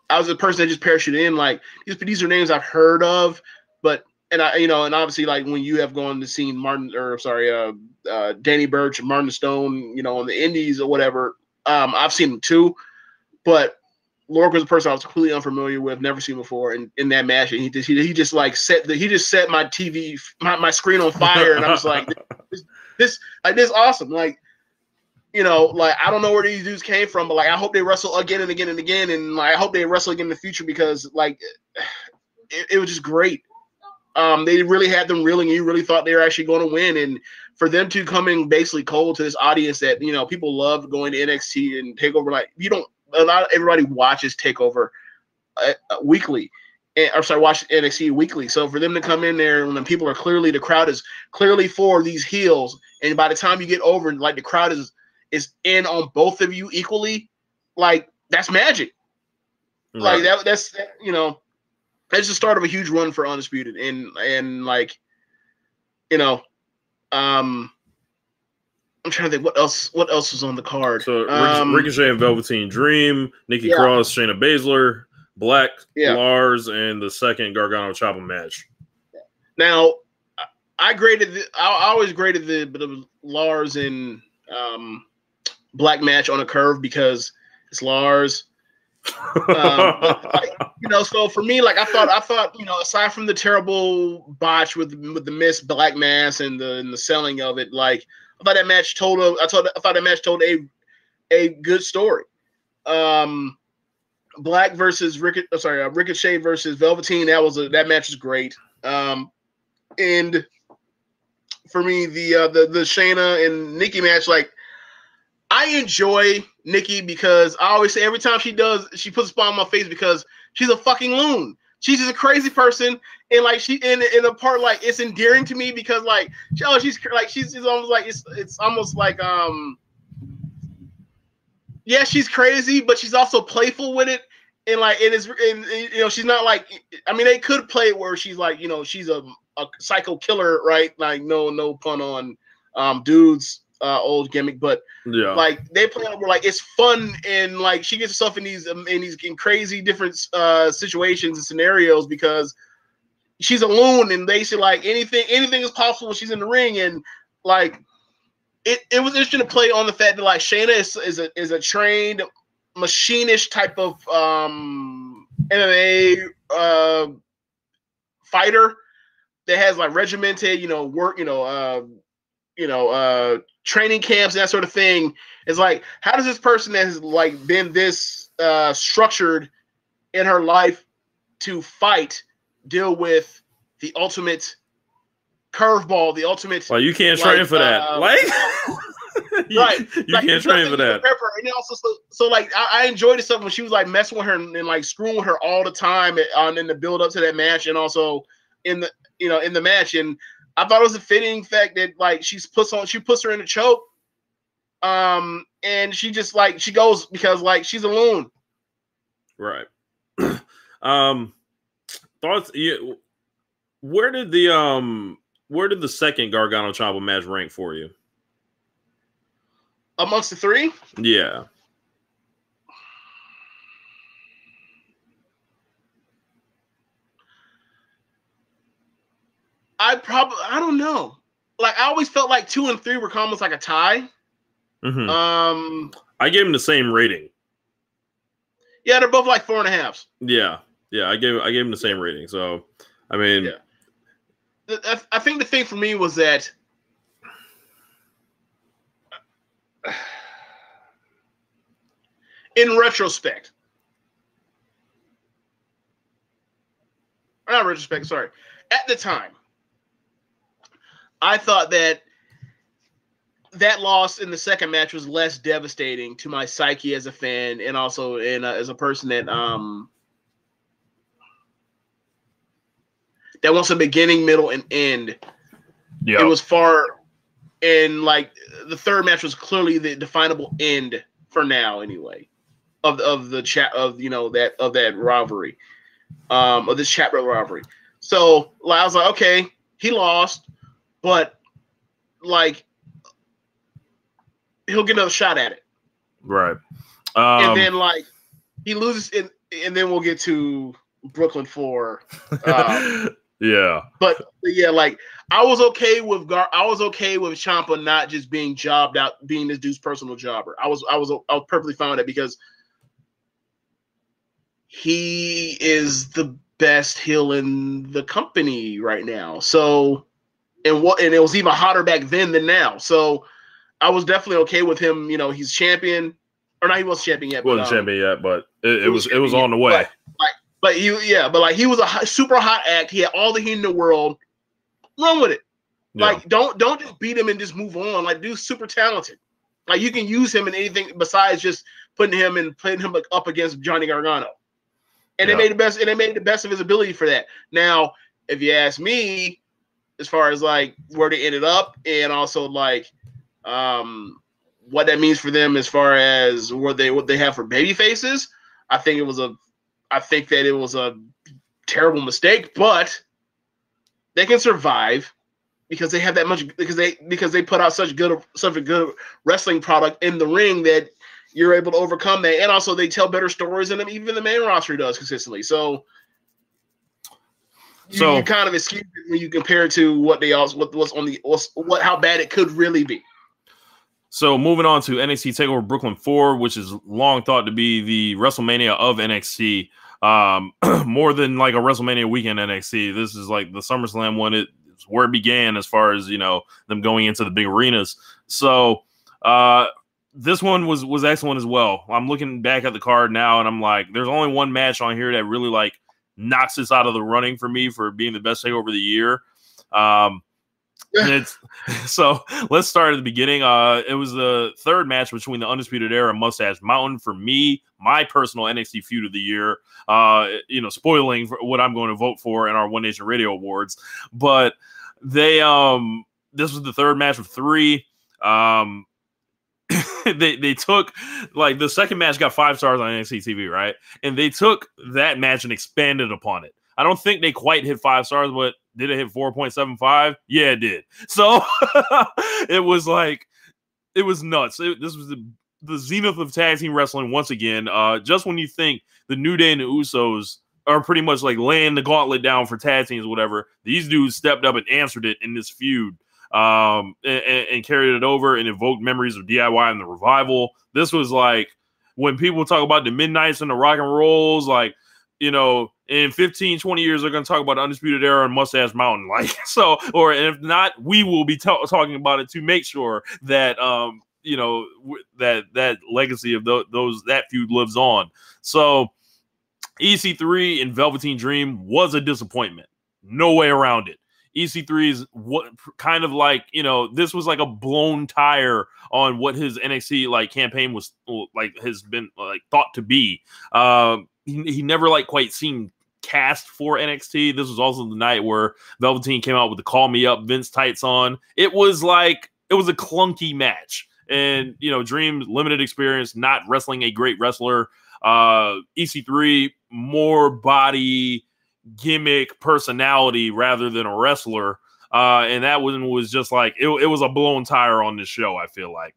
I was the person that just parachuted in. Like these these are names I've heard of, but and I you know, and obviously like when you have gone to see Martin or sorry, uh, uh Danny Burch, and Martin Stone, you know, on the Indies or whatever, um, I've seen them too, but Lork was a person I was completely unfamiliar with, never seen before, and in that match, and he just he, he just like set the he just set my TV my, my screen on fire, and I was like, (laughs) this, this like this awesome, like you know, like I don't know where these dudes came from, but like I hope they wrestle again and again and again, and like I hope they wrestle again in the future because like it, it was just great. Um, they really had them reeling. You really thought they were actually going to win, and for them to come in basically cold to this audience that you know people love going to NXT and take over. Like you don't a lot of, everybody watches Takeover uh, uh, weekly. And, or sorry, watch NXT weekly. So for them to come in there when people are clearly the crowd is clearly for these heels, and by the time you get over, like the crowd is is in on both of you equally, like that's magic. Right. Like that, that's you know, that's the start of a huge run for Undisputed, and and like, you know, um, I'm trying to think what else what else was on the card. So um, Ricochet and Velveteen Dream, Nikki yeah. Cross, Shayna Baszler, Black, yeah. Lars, and the second Gargano Ciampa match. Now, I graded. The, I always graded the, the Lars and um, Black match on a curve because it's Lars. um, like, (laughs) you know, so for me, like I thought, I thought, you know, aside from the terrible botch with with the Miss Black Mass and the and the selling of it, like I thought that match told a, I told I thought that match told a a good story. Um, Black versus Rick, oh, sorry, uh, Ricochet versus Velveteen. That was a that match is great. Um, and for me, the uh, the the Shayna and Nikki match, like I enjoy Nikki because I always say every time she does, she puts a spot on my face because she's a fucking loon. She's just a crazy person, and like she in in a part like it's endearing to me because like she, oh, she's like she's, she's almost like it's it's almost like um yeah she's crazy but she's also playful with it. And like it is and, and you know she's not like I mean they could play it where she's like you know she's a a psycho killer right? Like no no pun on um dudes uh, old gimmick, but yeah, like they play it where like it's fun and like she gets herself in these um, in these in crazy different uh situations and scenarios because she's a loon and they say like anything anything is possible when she's in the ring. And like it, it was interesting to play on the fact that like Shayna is, is a is a trained machinish type of um MMA uh fighter that has like regimented, you know, work, you know, uh you know, uh training camps and that sort of thing. Is like, how does this person that has like been this uh structured in her life to fight deal with the ultimate curveball, the ultimate. Well, you can't like, train for that. Uh, like, (laughs) (laughs) you, right? You like, can't train for that. And also, so, so like, I, I, enjoyed the stuff when she was like messing with her and, and like screwing with her all the time, and, in the build up to that match, and also in the you know in the match. And I thought it was a fitting fact that like she's puts on she puts her in a choke, um, and she just like she goes because like she's a loon. Right. (clears throat) um, thoughts. Yeah, where did the um where did the second Gargano Ciampa match rank for you? Amongst the three? Yeah. I probably I don't know. Like I always felt like two and three were almost like a tie. Mm-hmm. Um, I gave them the same rating. Yeah, they're both like four and a half. Yeah, yeah, I gave I gave them the same rating. So, I mean, yeah. I think the thing for me was that (sighs) in retrospect, not retrospect, sorry, at the time, I thought that that loss in the second match was less devastating to my psyche as a fan and also in uh, as a person that um that wants a beginning, middle, and end. Yeah, it was far, and like the third match was clearly the definable end for now, anyway, of of the chat of you know that of that rivalry, um, of this chapter rivalry. So like, I was like, okay, he lost, but like he'll get another shot at it. Right. and Um, then like he loses and and then we'll get to Brooklyn for um, (laughs) yeah. but yeah, like I was okay with Gar I was okay with Ciampa not just being jobbed out, being this dude's personal jobber. I was I was I was perfectly fine with it because he is the best heel in the company right now. So and what and it was even hotter back then than now. So I was definitely okay with him. You know, he's champion, or not. He wasn't champion yet. wasn't but, um, champion yet, but it, it was was it was on the way. But he, yeah, but like he was a hot, super hot act. He had all the heat in the world. Run with it. Yeah. Like don't don't just beat him and just move on. Like dude's super talented. Like you can use him in anything besides just putting him and putting him up against Johnny Gargano. And Yeah. they made the best and they made the best of his ability for that. Now, if you ask me, as far as like where they ended up and also like um what that means for them as far as what they what they have for baby faces, I think it was a I think that it was a terrible mistake, but they can survive because they have that much because they because they put out such good such a good wrestling product in the ring that you're able to overcome that, and also they tell better stories than even the main roster does consistently. So, you, So- you kind of excuse it when you compare it to what they also what was on the what how bad it could really be. So moving on to NXT Takeover Brooklyn Four, which is long thought to be the WrestleMania of NXT, um, (clears throat) more than like a WrestleMania weekend NXT. This is like the SummerSlam one. It, it's where it began as far as you know them going into the big arenas. So uh, this one was was excellent as well. I'm looking back at the card now, and I'm like, there's only one match on here that really like knocks this out of the running for me for being the best takeover of the year. Um, and it's (laughs) so let's start at the beginning. Uh, it was the third match between the Undisputed Era and Mustache Mountain for me, my personal NXT feud of the year. Uh, you know, spoiling for what I'm going to vote for in our One Nation Radio Awards, but they um this was the third match of three. Um, (laughs) they they took like the second match got five stars on NXT TV, right? And they took that match and expanded upon it. I don't think they quite hit five stars, but did it hit 4.75? Yeah, it did. (laughs) So (laughs) it was like it was nuts. It- this was the the zenith of tag team wrestling once again. Uh just when you think the New Day and the Usos are pretty much like laying the gauntlet down for tag teams, whatever, these dudes stepped up and answered it in this feud um and, and- carried it over and evoked memories of DIY and the revival. This was like when people talk about the midnights and the rock and rolls, like you know, in 15, 20 years, they're going to talk about Undisputed Era and Mustache Mountain. (laughs) Like, so, or if not, we will be ta- talking about it to make sure that, um, you know, that that legacy of tho- those, that feud lives on. So, EC3 and Velveteen Dream was a disappointment. No way around it. EC3 is what kind of like, you know, this was like a blown tire on what his NXT like campaign was like has been like thought to be. Um, he, he never like quite seemed cast for NXT. This was also the night where Velveteen came out with the call me up Vince tights on. It was like it was a clunky match. And you know, Dream limited experience, not wrestling a great wrestler. Uh EC3 more body gimmick personality rather than a wrestler. Uh and that one was just like it, it was a blown tire on this show, I feel like.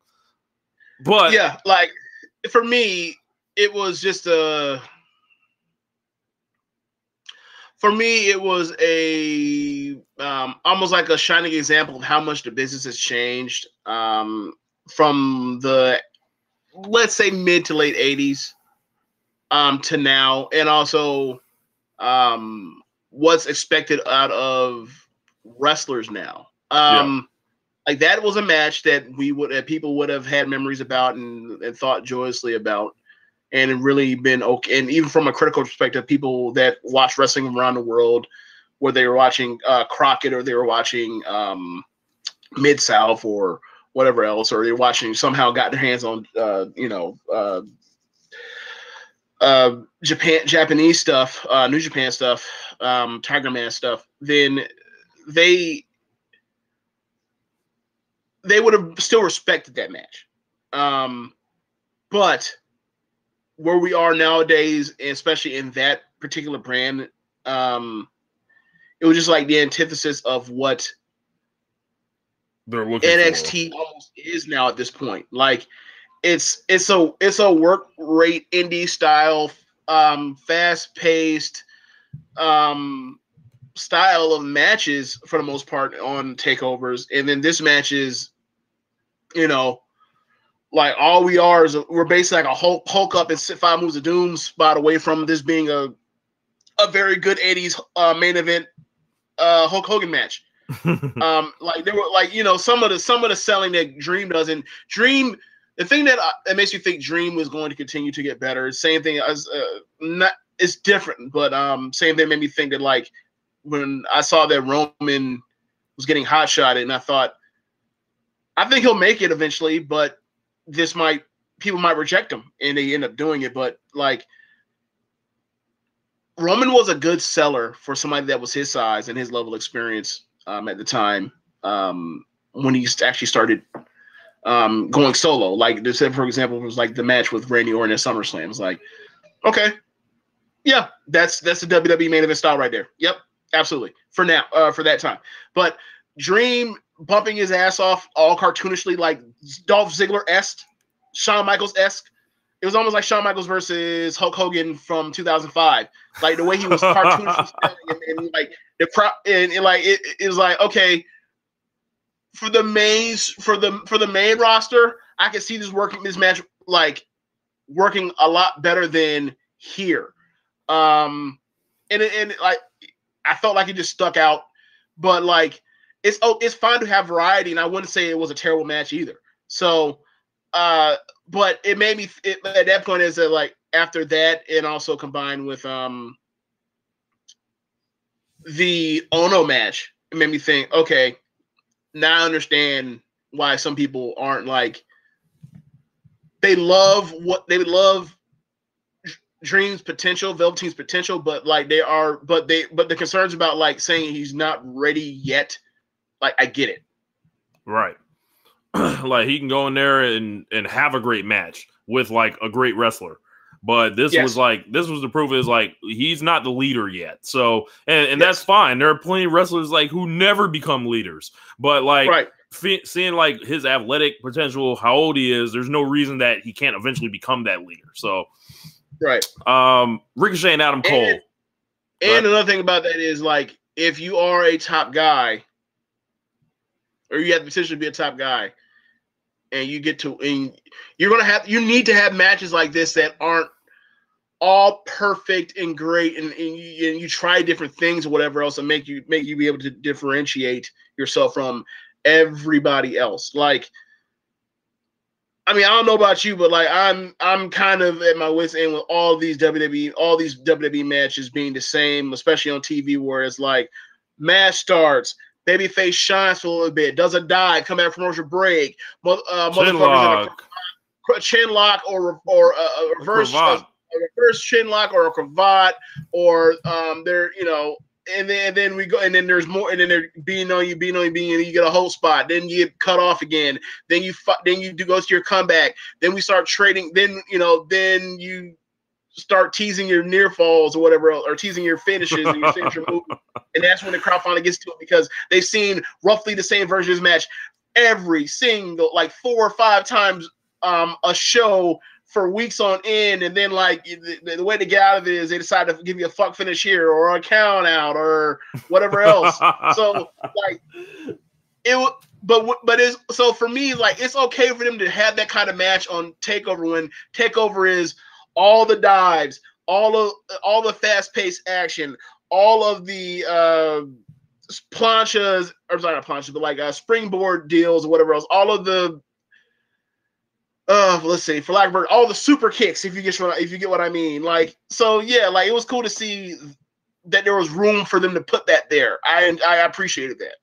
But yeah, like for me, it was just a. For me, it was a um, almost like a shining example of how much the business has changed um, from the, let's say, mid to late '80s um, to now, and also um, what's expected out of wrestlers now. Um, Like that was a match that we would that people would have had memories about and, and thought joyously about, and really been okay. And even from a critical perspective, people that watch wrestling around the world, where they were watching uh, Crockett or they were watching um, Mid South or whatever else, or they're watching somehow got their hands on uh, you know uh, uh, Japan Japanese stuff, uh, New Japan stuff, um, Tiger Mask stuff, then they they would have still respected that match. Um, but where we are nowadays, and especially in that particular brand, um, it was just like the antithesis of what they're looking NXT for. almost is now at this point. Like it's it's a it's a work rate indie style, um, fast paced, um, style of matches for the most part on takeovers, and then this match is, you know, like all we are is a, we're basically like a Hulk, Hulk up and sit five moves of doom spot away from this being a a very good 80s uh, main event uh, Hulk Hogan match. (laughs) um, like there were like you know some of the some of the selling that Dream does, and Dream. The thing that uh, that makes me think Dream was going to continue to get better. Same thing as uh, not it's different, but um, same thing made me think that like when I saw that Roman was getting hot shotted, and I thought, I think he'll make it eventually, but this might people might reject him, and they end up doing it. But like Roman was a good seller for somebody that was his size and his level of experience um, at the time um, when he actually started um, going solo. Like this, for example, was like the match with Randy Orton at SummerSlam. It was like, okay, yeah, that's that's the WWE main event style right there. Yep, absolutely. For now, uh, for that time, but Dream bumping his ass off all cartoonishly like Dolph Ziggler esque, Shawn Michaels esque. It was almost like Shawn Michaels versus Hulk Hogan from 2005. Like the way he was cartoonishly (laughs) and, and, like the crowd and, and, like it, it was like okay for the main for the for the main roster, I can see this working this match like working a lot better than here. Um, and and like I felt like it just stuck out, but like it's oh it's fine to have variety, and I wouldn't say it was a terrible match either. So, uh, but it made me it, at that point is that like after that, and also combined with um the Ohno match, it made me think, okay, now I understand why some people aren't like they love what they love Dream's potential, Velveteen's potential, but like they are, but they, but the concerns about like saying he's not ready yet, like I get it. Right. (clears throat) like he can go in there and and have a great match with like a great wrestler. But this yes. was like this was the proof is like he's not the leader yet. So and, and yes. that's fine. There are plenty of wrestlers like who never become leaders. But like right. f- seeing like his athletic potential, how old he is, there's no reason that he can't eventually become that leader. So right. Um Ricochet and Adam Cole. And, and another thing about that is like if you are a top guy, or you have the potential to be a top guy, and you get to and you're gonna have you need to have matches like this that aren't all perfect and great and, and, you, and you try different things or whatever else and make you make you be able to differentiate yourself from everybody else. Like I mean, I don't know about you, but like I'm I'm kind of at my wits end with all these WWE, all these WWE matches being the same, especially on TV, where it's like match starts, Babyface shines for a little bit, does a dive, come back from commercial break. Uh, chin lock. A, chin lock or or a, a reverse a, a, reverse chin lock or a cravat or um there you know and then and then we go and then there's more and then they're being on you being on you being you get a whole spot then you get cut off again then you then you do go to your comeback then we start trading then you know then you start teasing your near falls or whatever, or teasing your finishes and your signature (laughs) move. And that's when the crowd finally gets to it because they've seen roughly the same version of this match every single, like four or five times um, a show for weeks on end. And then, like, the, the way to get out of it is they decide to give you a fuck finish here or a count out or whatever else. so, like, it but but it's so for me like it's okay for them to have that kind of match on takeover when takeover is all the dives, all of all the fast paced action, all of the uh, planchas, or sorry, not planchas, but like uh, springboard deals or whatever else, all of the uh let's see for lack of all the super kicks if you get what if you get what i mean. Like so yeah like it was cool to see that there was room for them to put that there. I i appreciated that.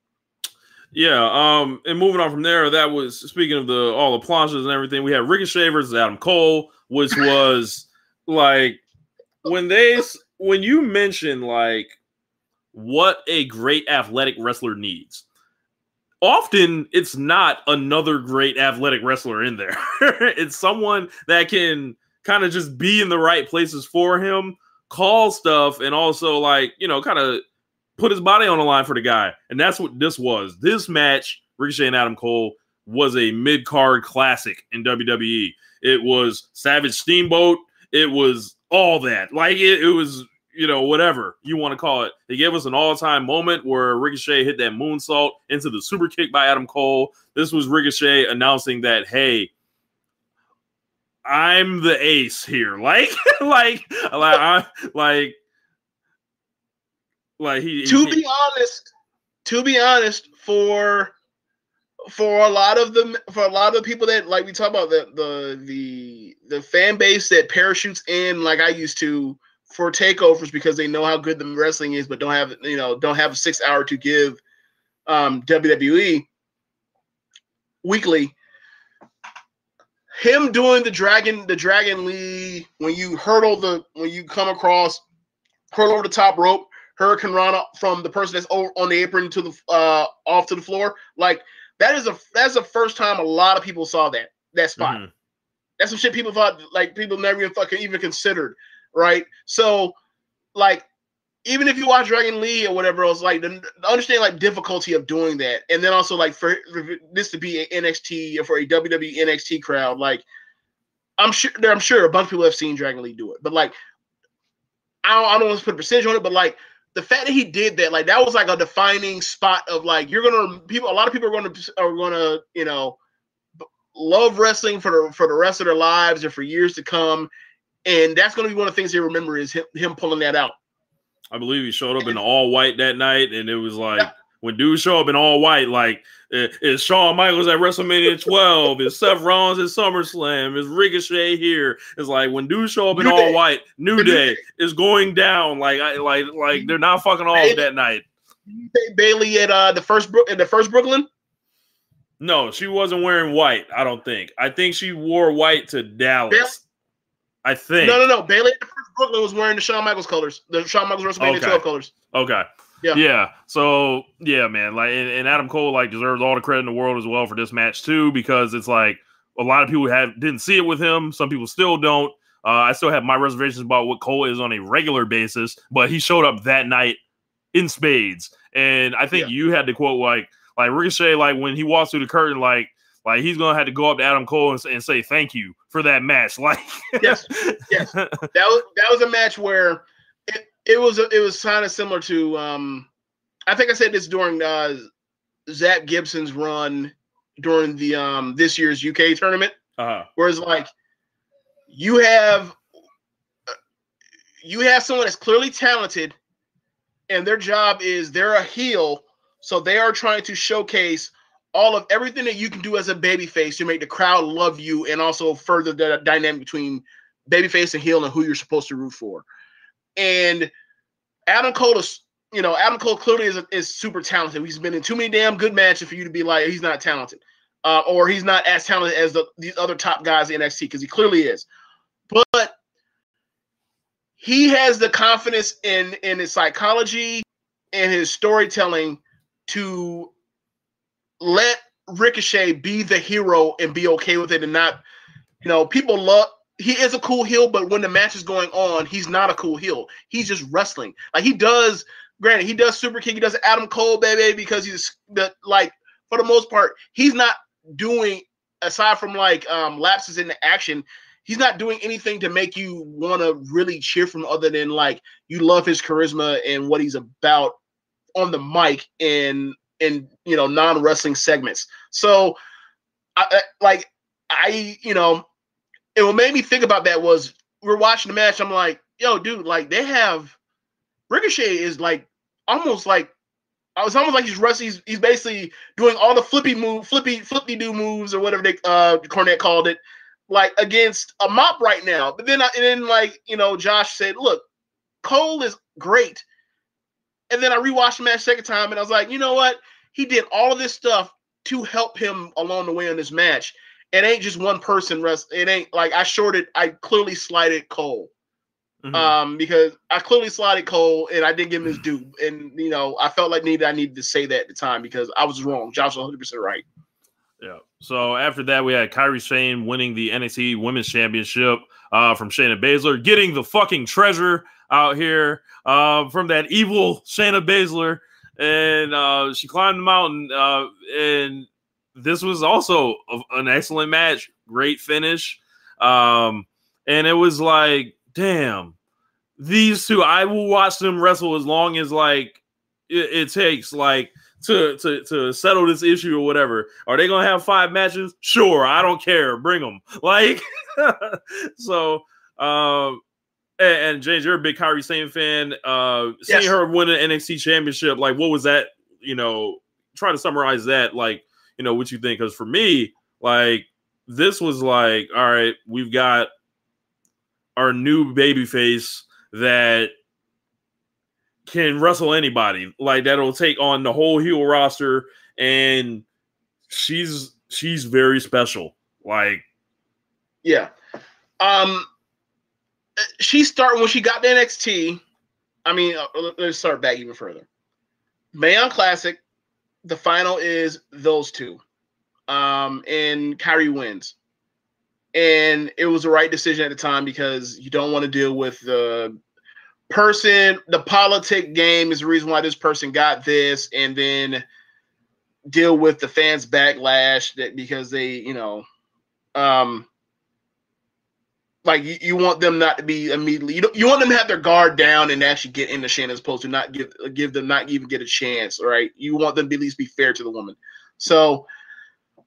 Yeah um and moving on from there that was speaking of the all the planches and everything we had ricochet versus adam cole which was like when they when you mention like what a great athletic wrestler needs often it's not another great athletic wrestler in there (laughs) it's someone that can kind of just be in the right places for him call stuff and also like you know kind of put his body on the line for the guy, and that's what this was. This match, Ricochet and Adam Cole, was a mid card classic in WWE. It was Savage Steamboat. It was all that. Like it, it was, you know, whatever you want to call it. They gave us an all time moment where Ricochet hit that moonsault into the super kick by Adam Cole. This was Ricochet announcing that, hey, I'm the ace here. (laughs) Like, like, like, I, like, like he. To he, be honest, to be honest, for for a lot of them, for a lot of the people that like we talk about the the the the fan base that parachutes in, like I used to for takeovers because they know how good the wrestling is, but don't have you know don't have a six hour to give um, WWE weekly. Him doing the dragon the dragon lee when you hurdle the when you come across hurdle over the top rope hurricanrana from the person that's over on the apron to the uh off to the floor like that is a that's the first time a lot of people saw that that spot Mhm. that's some shit people thought like people never even fucking even considered right so like even if you watch Dragon Lee or whatever else, like the, understand like difficulty of doing that, and then also like for, for this to be an NXT or for a WWE NXT crowd, like I'm sure there, I'm sure a bunch of people have seen Dragon Lee do it, but like I don't, I don't want to put a percentage on it, but like the fact that he did that, like that was like a defining spot of like you're gonna people, a lot of people are gonna are gonna you know love wrestling for the for the rest of their lives and for years to come, and that's gonna be one of the things they remember is him, him pulling that out. I believe he showed up in all white that night, and it was like when dudes show up in all white, like eh, is Shawn Michaels at WrestleMania (laughs) 12, is Seth Rollins at SummerSlam, is Ricochet here? It's like when dudes show up in New all Day. white, New Day is going down. Like I like like they're not fucking off that night. You say Bayley at uh the first Brook at the first Brooklyn. No, she wasn't wearing white. I don't think. I think she wore white to Dallas. I think. No, no, no. Bayley at the first Brooklyn was wearing the Shawn Michaels colors, the Shawn Michaels WrestleMania Okay. 12 colors. Okay. Yeah. Yeah. So yeah, man. Like, and, and Adam Cole like deserves all the credit in the world as well for this match too, because it's like a lot of people have didn't see it with him. Some people still don't. Uh, I still have my reservations about what Cole is on a regular basis, but he showed up that night in spades. And I think Yeah. you had to quote like like Ricochet, like when he walks through the curtain, like like he's gonna have to go up to Adam Cole and, say- and say thank you for that match. (laughs) Like Yes, yes. (laughs) That was that was a match where it, was it was kind of similar to um I think I said this during uh Zack Gibson's run during the um this year's UK tournament. uh-huh. Whereas like you have you have someone that's clearly talented and their job is they're a heel, so they are trying to showcase all of everything that you can do as a babyface to make the crowd love you and also further the dynamic between babyface and heel and who you're supposed to root for. And Adam Cole is, you know, Adam Cole clearly is, is super talented. He's been in too many damn good matches for you to be like he's not talented, uh, or he's not as talented as the, these other top guys in NXT because he clearly is. But he has the confidence in in his psychology and his storytelling to let Ricochet be the hero and be okay with it and not, you know, people love he is a cool heel, but when the match is going on, he's not a cool heel. He's just wrestling. Like he does, granted, he does super kick, he does Adam Cole, baby, because he's the like for the most part, he's not doing aside from like um lapses in the action, he's not doing anything to make you want to really cheer from other than like you love his charisma and what he's about on the mic and in you know non-wrestling segments. So I, I like I you know and what made me think about that was we're watching the match. I'm like, yo, dude, like they have Ricochet is like almost like I was almost like he's rusty. He's, he's basically doing all the flippy move, flippy flippy do moves or whatever they uh Cornette called it, like against a mop right now. But then I, and then like you know Josh said, look, Cole is great. And then I rewatched the match second time and I was like, you know what? He did all of this stuff to help him along the way in this match. It ain't just one person rest. It ain't like I shorted. I clearly slighted Cole mhm. um, because I clearly slotted Cole and I didn't give him his due. (laughs) And you know, I felt like needed I needed to say that at the time because I was wrong. Josh was 100 percent right. Yeah. So after that, we had Kairi Sane winning the NXT Women's Championship uh, from Shayna Baszler, getting the fucking treasure out here uh, from that evil Shayna Baszler, and uh, she climbed the mountain. Uh, and this was also a, an excellent match, great finish, um, and it was like, damn, these two. I will watch them wrestle as long as like it, it takes. Like to to to settle this issue or whatever. Are they gonna have five matches? Sure, I don't care. Bring them. (laughs) Like so. Um, and, and, James, you're a big Kairi Sane fan. Uh, seeing yes. her win an NXT championship, like what was that? You know, try to summarize that. Like, you know, what you think? Because for me, like this was like, all right, we've got our new baby face that can wrestle anybody like that'll take on the whole heel roster and she's she's very special like yeah um she started when she got to NXT I mean uh, let's start back even further Mae Young Classic the final is those two um and Kairi wins. And it was the right decision at the time because you don't want to deal with the person, the politic game is the reason why this person got this, and then deal with the fans' backlash that because they, you know, um, like you, you want them not to be immediately, you, you want them to have their guard down and actually get into Shannon as opposed to not give give them not even get a chance, right? You want them to at least be fair to the woman. So,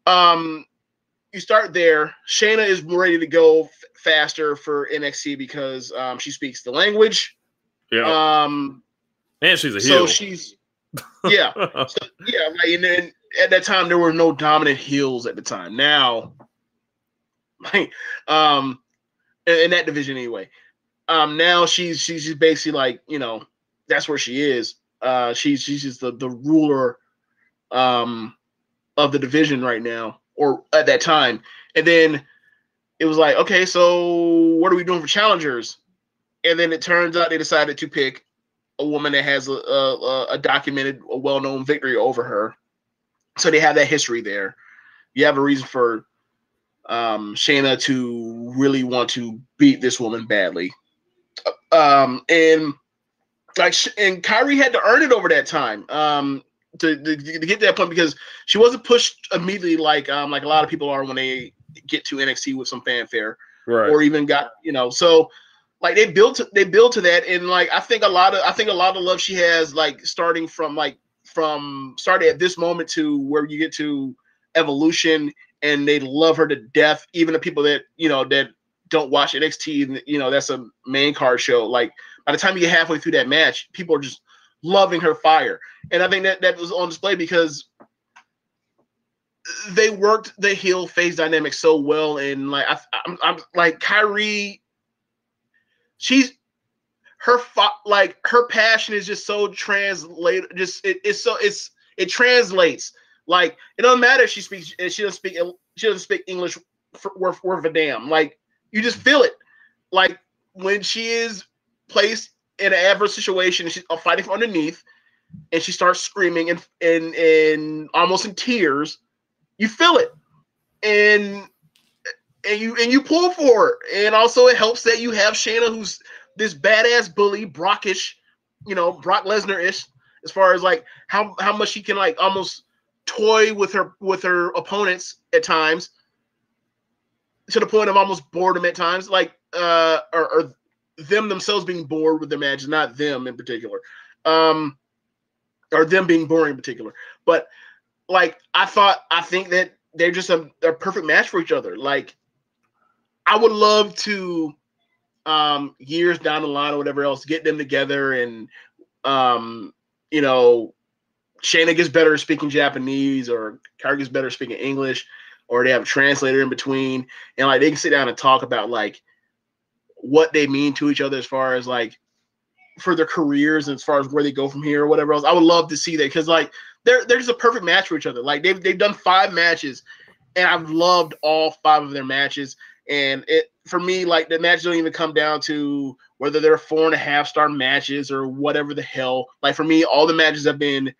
um, you start there. Shayna is ready to go f- faster for NXT because um, she speaks the language. Yeah. Um, and she's a heel. So she's yeah, (laughs) so, yeah. Like, and then at that time there were no dominant heels at the time. Now, (laughs) like, um, in, that division anyway. Um, now she's she's just basically like you know that's where she is. Uh, she's she's just the the ruler, um, of the division right now, or at that time. And then it was like, okay, so what are we doing for challengers? and then it turns out they decided to pick a woman that has a, a, a documented, a well-known victory over her. So they have that history there. You have a reason for um, Shayna to really want to beat this woman badly. Um, and like, and Kairi had to earn it over that time um, to, to, to get to that point because she wasn't pushed immediately like um, like a lot of people are when they get to NXT with some fanfare, right. or even got you know. So like they built they built to that and like i think a lot of i think a lot of love she has like starting from like from starting at this moment to where you get to evolution and they love her to death even the people that you know that don't watch nxt you know that's a main card show. Like by the time you get halfway through that match people are just loving her fire. And i think that that was on display because they worked the heel phase dynamic so well. And like I, I'm, I'm like Kairi she's her like her passion is just so translate just it, it's so it's it translates like it doesn't matter if she speaks she doesn't speak she doesn't speak english for, worth worth a damn. Like you just feel it. Like when she is placed in an adverse situation and she's fighting from underneath and she starts screaming and and and almost in tears you feel it. And and you and you pull for it. And also it helps that you have Shayna, who's this badass bully, Brockish, you know, Brock Lesnar ish, as far as like how how much she can like almost toy with her with her opponents at times, to the point of almost boredom at times, like uh or, or them themselves being bored with their matches, not them in particular, um, or them being boring in particular. But like I thought, I think that they're just a, a perfect match for each other. Like I would love to um years down the line or whatever else get them together and um you know Shayna gets better speaking Japanese or Kairi gets better speaking English or they have a translator in between and like they can sit down and talk about like what they mean to each other as far as like for their careers and as far as where they go from here or whatever else. I would love to see that because like they're they're just a perfect match for each other. Like they've they've done five matches and I've loved all five of their matches. And it for me, like the match don't even come down to whether they're four and a half star matches or whatever the hell. Like for me, all the matches have been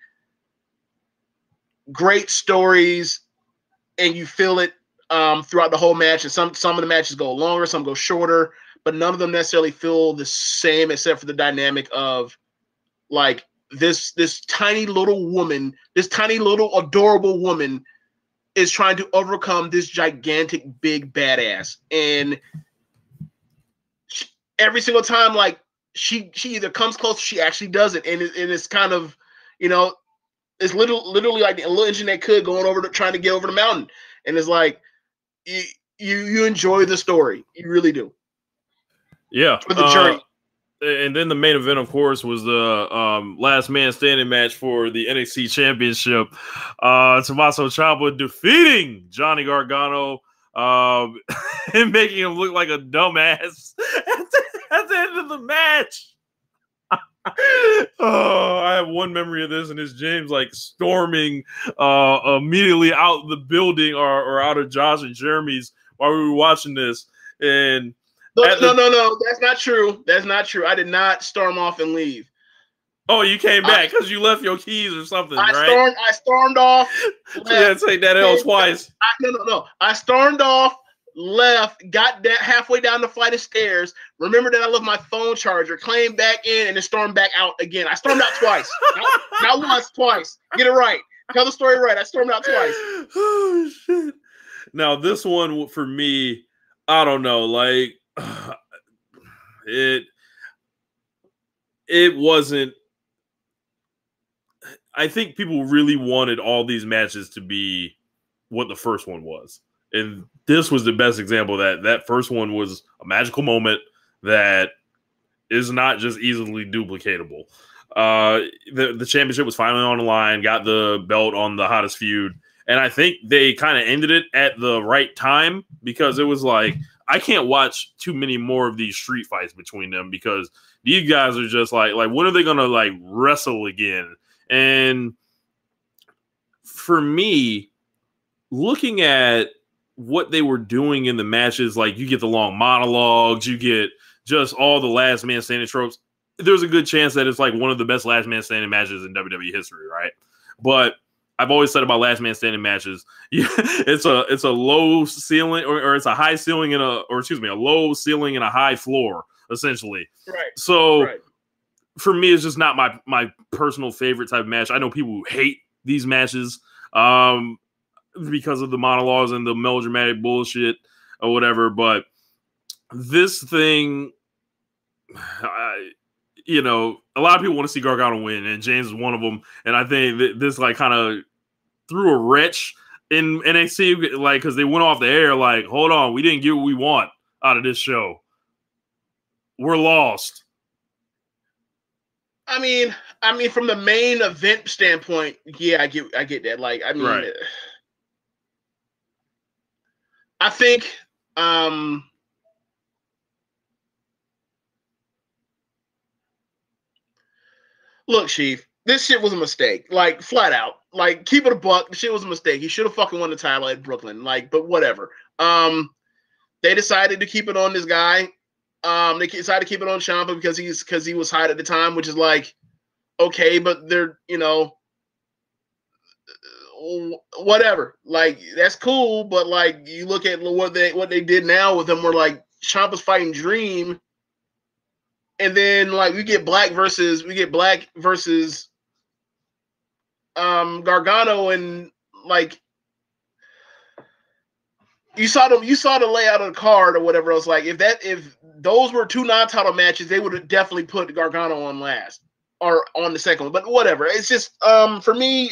great stories and you feel it um, throughout the whole match. And some some of the matches go longer, some go shorter, but none of them necessarily feel the same, except for the dynamic of like this this tiny little woman, this tiny little adorable woman is trying to overcome this gigantic big badass and every single time like she she either comes close she actually does it and, it, and it's kind of you know it's little literally like a little engine that could going over to trying to get over the mountain and it's like you you, you enjoy the story you really do yeah for the journey uh, and then the main event, of course, was the um, last man standing match for the NXT Championship. Uh, Tommaso Ciampa defeating Johnny Gargano um, (laughs) and making him look like a dumbass (laughs) at the, at the end of the match. (laughs) oh, I have one memory of this, and it's James like storming uh, immediately out the building or, or out of Josh and Jeremy's while we were watching this. And no, no, no, no, that's not true. That's not true. I did not storm off and leave. Oh, you came back because you left your keys or something, I right? Stormed, I stormed off. (laughs) yeah, take that L twice. I, no, no, no. I stormed off, left, got that halfway down the flight of stairs. Remember that I left my phone charger, claimed back in, and then stormed back out again. I stormed out twice. (laughs) not, not once, twice. Get it right. Tell the story right. I stormed out twice. (sighs) Oh shit. Now this one for me, I don't know. Like (sighs) it it wasn't I think people really wanted all these matches to be what the first one was. And this was the best example that that first one was a magical moment that is not just easily duplicatable. Uh, the the championship was finally on the line, got the belt on the hottest feud, and I think they kind of ended it at the right time because it was like I can't watch too many more of these street fights between them because these guys are just like like when are they gonna like wrestle again? And for me, looking at what they were doing in the matches, like you get the long monologues, you get just all the last man standing tropes. There's a good chance that it's like one of the best last man standing matches in WWE history, right? But I've always said about last man standing matches, yeah, (laughs) it's a it's a low ceiling or, or, it's a high ceiling and a or excuse me, a low ceiling and a high floor, essentially. Right. So right. for me, it's just not my my personal favorite type of match. I know people who hate these matches um because of the monologues and the melodramatic bullshit or whatever, but this thing I, you know, a lot of people want to see Gargano win, and James is one of them. And I think that this like kind of threw a wrench in NXT, like because they went off the air, like, hold on, we didn't get what we want out of this show. We're lost. I mean, I mean, from the main event standpoint, yeah, I get, I get that. Like, I mean, right. I think, um, look, Chief, this shit was a mistake. Like, flat out. Like, keep it a buck. The shit was a mistake. He should have fucking won the title at Brooklyn. Like, but whatever. Um, they decided to keep it on this guy. Um, they decided to keep it on Ciampa because he's because he was hot at the time, which is like, okay, but they're you know, whatever. Like that's cool, but like you look at what they what they did now with them, were like Ciampa's fighting Dream, and then like we get Black versus we get Black versus um Gargano and like you saw them you saw the layout of the card or whatever else like if that if those were two non-title matches they would have definitely put Gargano on last or on the second one but whatever it's just um for me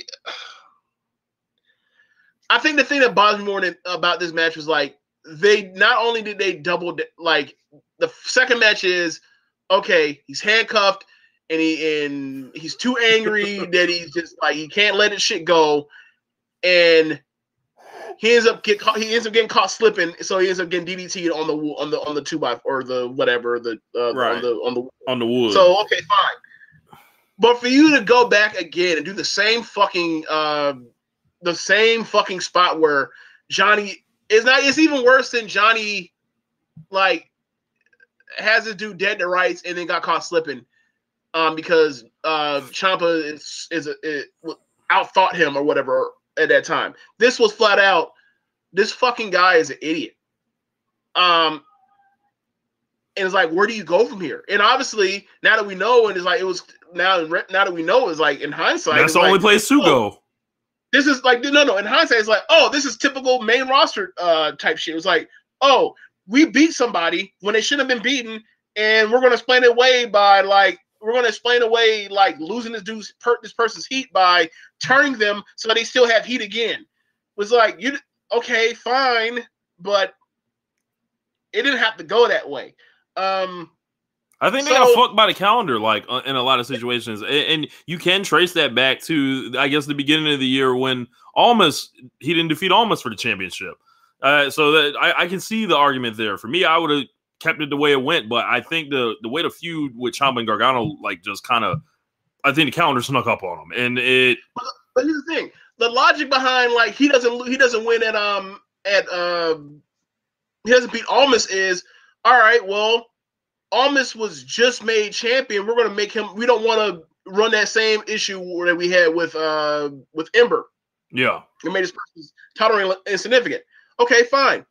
I think the thing that bothers me more than, about this match was like they not only did they double like the second match is okay he's handcuffed and he and he's too angry (laughs) that he's just like he can't let his shit go, and he ends up get caught, he ends up getting caught slipping, so he ends up getting DDT on the on the on the two by or the whatever the uh, right. on the on the on the wood. So okay, fine. But for you to go back again and do the same fucking uh, the same fucking spot where Johnny is not it's even worse than Johnny like has his dude dead to rights and then got caught slipping um, because uh, Ciampa is is, is outthought him or whatever at that time. This was flat out this fucking guy is an idiot. Um, and it's like, where do you go from here? And obviously, now that we know, and it's like it was now now that we know, it's like in hindsight, that's the only like, place to oh, go. This is like no, no. In hindsight, it's like, oh, this is typical main roster uh type shit. It was like, oh, we beat somebody when they shouldn't have been beaten, and we're gonna explain it away by like we're gonna explain away like losing this dude's per- this person's heat by turning them so they still have heat again. It was like you okay, fine, but it didn't have to go that way. Um, I think they So- got fucked by the calendar, like uh, in a lot of situations, and, and you can trace that back to, I guess, the beginning of the year when Almas he didn't defeat Almas for the championship. Uh, so that I, I can see the argument there. For me, I would have kept it the way it went, but I think the the way the feud with Ciampa and Gargano, like, just kind of, I think the calendar snuck up on him, and it but here's the thing: the logic behind like he doesn't he doesn't win at um at um he doesn't beat Almas is all right. Well, Almas was just made champion. We're gonna make him. We don't want to run that same issue that we had with uh with Ember. yeah, It made his person's title insignificant. Okay, fine.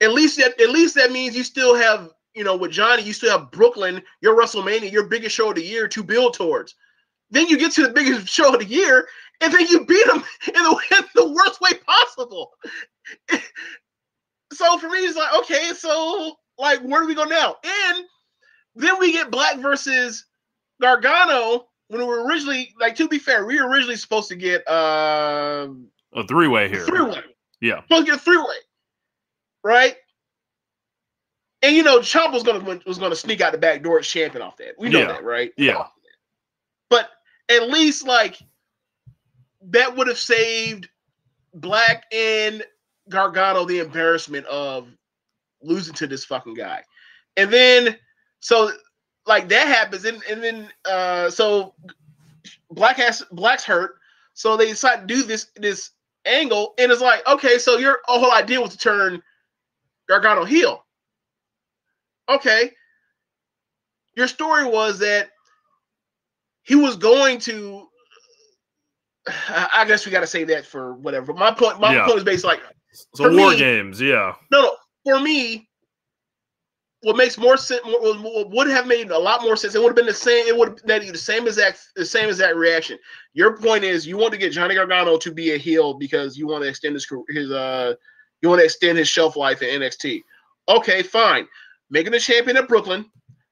At least that at least that means you still have you know with Johnny you still have Brooklyn, your WrestleMania, your biggest show of the year to build towards. Then you get to the biggest (laughs) show of the year, and then you beat him in the, (laughs) in the worst way possible. (laughs) so for me, it's like okay, so like where do we go now? And then we get Black versus Gargano when we were originally like to be fair, we were originally supposed to get um a three way here. three way. Yeah. Supposed to get a three way, right? And you know, Chomp was gonna was gonna sneak out the back door as champion off that. We know Yeah. that, right? We Yeah. that. But at least like that would have saved Black and Gargano the embarrassment of losing to this fucking guy. And then so like that happens, and, and then uh so Black has Black's hurt, so they decide to do this this angle, and it's like, okay, so your whole idea was to turn Gargano heel. Okay. Your story was that he was going to (sighs) I guess we gotta say that for whatever. My point my Yeah. point is based like So For war me- games, yeah, no, no. For me, what makes more sense what would have made a lot more sense. It would have been the same. It would been the same exact the same exact reaction. Your point is you want to get Johnny Gargano to be a heel because you want to extend his his uh you want to extend his shelf life in NXT. Okay, fine. Making the champion of Brooklyn.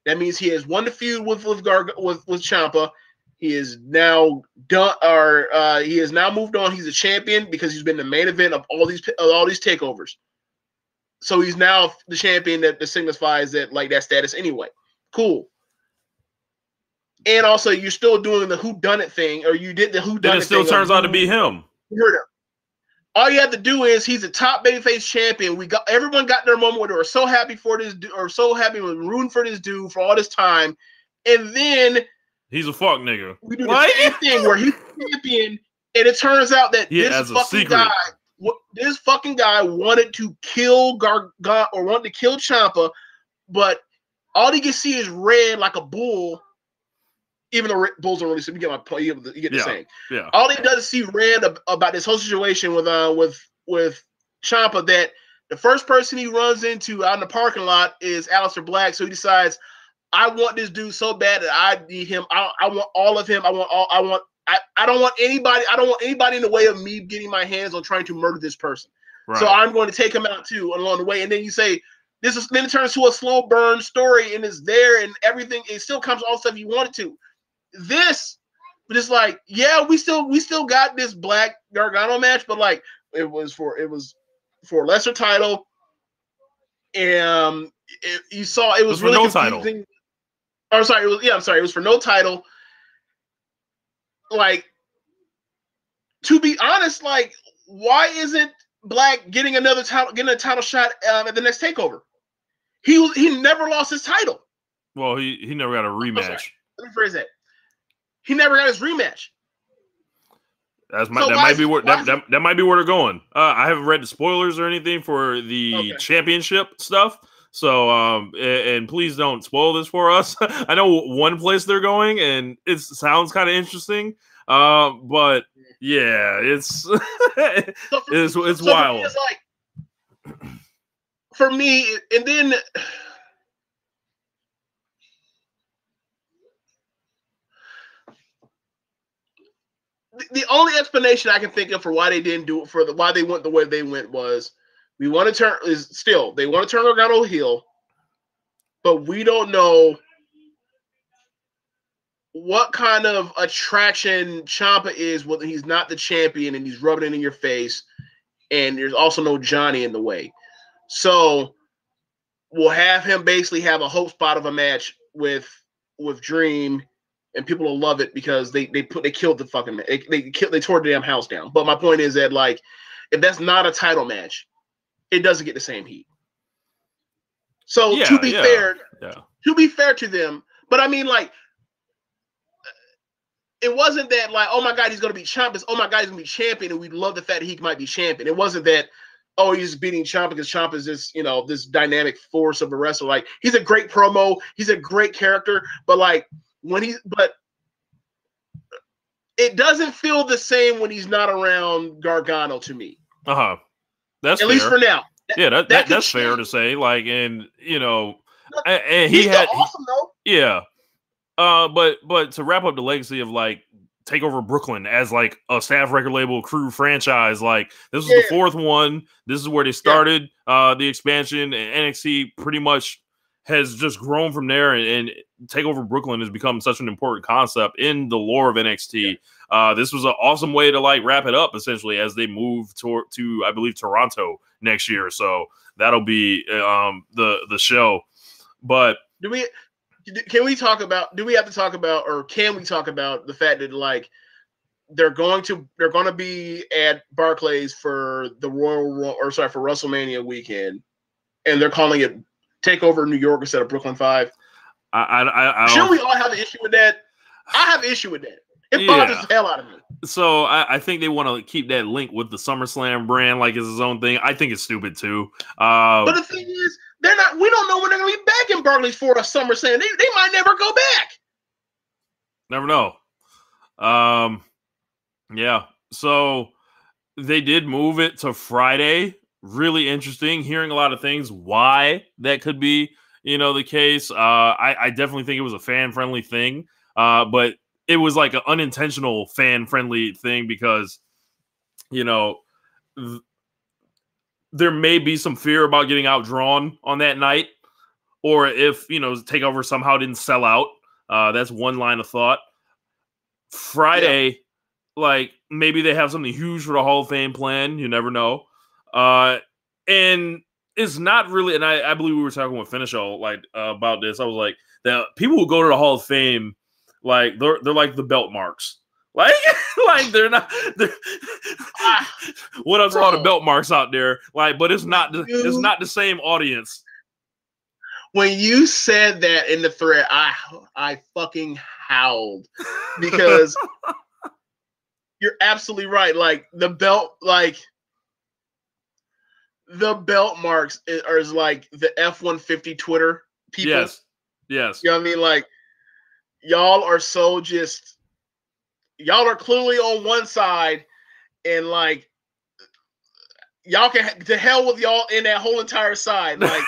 That means he has won the feud with with Garg with with Ciampa. He is now done, or uh, he has now moved on. He's a champion because he's been the main event of all these of all these takeovers. So he's now the champion that, that signifies that like that status anyway. Cool. And also, you're still doing the who done it thing, or you did the who done it still turns out to be him. him. All you have to do is he's a top babyface champion. We got everyone got their moment where they were so happy for this, or so happy with rooting for this dude for all this time, and then He's a fuck nigga. we do the same thing where he's champion, and it turns out that Yeah, this fucking guy, this fucking guy wanted to kill Gargan or wanted to kill Ciampa, but all he can see is red like a bull. Even though bulls don't really see, you get my point. You get the, you get the Yeah. saying. Yeah, All he does is see red ab- about this whole situation with uh with with Ciampa that the first person he runs into out in the parking lot is Aleister Black. So he decides, I want this dude so bad that I need him. I, I want all of him. I want all. I want. I, I don't want anybody. I don't want anybody in the way of me getting my hands on trying to murder this person. right. So I'm going to take him out too along the way. And then you say this is then it turns to a slow burn story and it's there and everything. It still comes all stuff you wanted to. This, but it's like, yeah, we still we still got this Black Gargano match, but like it was for it was for a lesser title. Um, it, you saw it was, was for really no title. confusing. I'm sorry, it was yeah, I'm sorry, it was for no title. Like, to be honest, like, why isn't Black getting another title, getting a title shot um, at the next takeover? He was he never lost his title. well, he he never got a rematch. Let me phrase that. He never got his rematch. That's my, So that might be where that, that, that might be where they're going. Uh, I haven't read the spoilers or anything for the Okay. championship stuff. So um a- and, please don't spoil this for us. (laughs) I know one place they're going and it sounds kind of interesting. Um, but yeah, it's (laughs) So for- it's it's so for wild. it's like for me, and then the- the only explanation I can think of for why they didn't do it for the why they went the way they went was we want to turn is still they want to turn Gargano heel, but we don't know what kind of attraction Ciampa is when he's not the champion and he's rubbing it in your face, and there's also no Johnny in the way. So we'll have him basically have a hope spot of a match with with Dream, and people will love it because they they put they killed the fucking they they killed they tore the damn house down. But my point is that like if that's not a title match, it doesn't get the same heat. So Yeah, to be yeah. fair, Yeah. to be fair to them, but I mean like it wasn't that like, oh my god, he's gonna be champion. Oh my god, he's gonna be champion, and we love the fact that he might be champion. It wasn't that, oh, he's beating Champ because Champ is this, you know, this dynamic force of a wrestler. Like he's a great promo, he's a great character, but like when he's but it doesn't feel the same when he's not around Gargano to me. Uh huh. That's At fair. least for now. yeah, that, that that could that's fair to say. Like, and you know, and, and he had awesome though. Yeah. Uh but but to wrap up the legacy of like take over Brooklyn as like a staff record label crew franchise, like this was the fourth one. This is where they started uh the expansion and NXT pretty much has just grown from there and, and Takeover Brooklyn has become such an important concept in the lore of NXT. Uh this was an awesome way to like wrap it up essentially as they move to to I believe Toronto next year. So that'll be um the the show. But do we can we talk about do we have to talk about or can we talk about the fact that like they're going to they're going to be at Barclays for the Royal or sorry for WrestleMania weekend and they're calling it Takeover New York instead of Brooklyn 5. I I I, don't we all have an issue with that? I have an issue with that. It Yeah. bothers the hell out of me. So I, I think they want to keep that link with the SummerSlam brand like it's his own thing. I think it's stupid too. Uh, But the thing is, they're not we don't know when they're gonna be back in Barclays for a summer saying they, they might never go back. never know. Um, yeah. So they did move it to Friday. Really interesting. Hearing a lot of things why that could be, you know, the case. Uh, I, I definitely think it was a fan friendly thing. Uh, but it was like an unintentional fan friendly thing because, you know, th- there may be some fear about getting outdrawn on that night, or if you know Takeover somehow didn't sell out. Uh, that's one line of thought. Friday, like maybe they have something huge for the Hall of Fame plan. You never know. Uh, and it's not really. And I, I believe we were talking with Finisho like uh, about this. I was like, that people who go to the Hall of Fame, like they're they're like the belt marks. (laughs) Like, like they're not. They're, Ah, (laughs) what else all the belt marks out there? Like, but it's not. The, it's not the same audience. when you said that in the thread, I I fucking howled because (laughs) you're absolutely right. Like the belt, like the belt marks are is like the F one fifty Twitter people. Yes, yes. You know what I mean? Like y'all are so just y'all are clearly on one side, and like y'all can to hell with y'all in that whole entire side. Like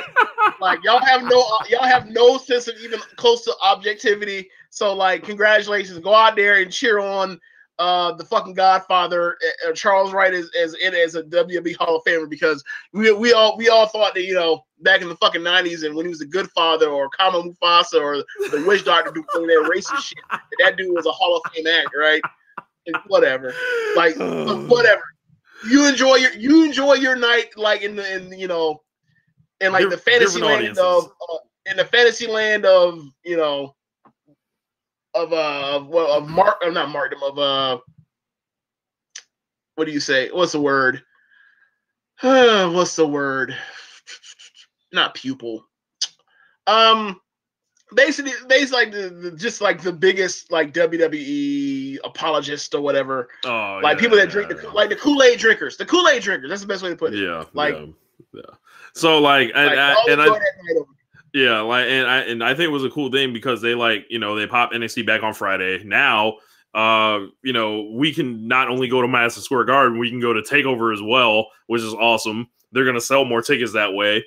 (laughs) like y'all have no uh, y'all have no sense of even close to objectivity. So like congratulations, go out there and cheer on uh the fucking Godfather uh, uh, Charles Wright is as in as a WWE Hall of Famer because we we all we all thought that you know back in the fucking nineties and when he was a good father or Kama Mustafa or the witch doctor doing that racist shit that, that dude was a Hall of Fame act, right? And whatever, like (sighs) whatever. You enjoy your you enjoy your night like in the in you know in like the fantasy land audiences. of uh, in the fantasy land of you know of uh of, well of mark or not markdom of uh what do you say? What's the word? (sighs) What's the word? (sighs) Not pupil. Um basically basically like the, the just like the biggest like WWE apologist or whatever. Oh, like yeah, people that yeah, drink the yeah. like the Kool-Aid drinkers. The Kool-Aid drinkers that's the best way to put it. Yeah, Like- yeah, yeah. So like, and, like, I, and I, yeah, like, and I, and I think it was a cool thing because they like, you know, they pop NXT back on Friday. Now uh, you know, we can not only go to Madison Square Garden, we can go to Takeover as well, which is awesome. They're to sell more tickets that way.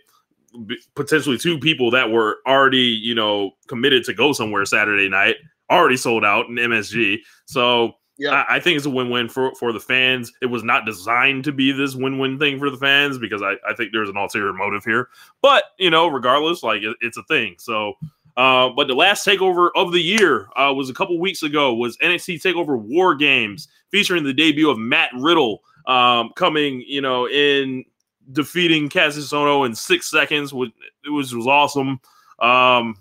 B- potentially, two people that were already, you know, committed to go somewhere Saturday night already sold out in MSG. So yeah. I, I, think it's a win-win for for the fans. It was not designed to be this win-win thing for the fans because I, I think there's an ulterior motive here. But you know, regardless, like it, it's a thing. So uh, but the last takeover of the year uh, was a couple weeks ago. Was NXT Takeover War Games featuring the debut of Matt Riddle um, coming, you know, in defeating Ohno in six seconds. Which was was awesome. Um,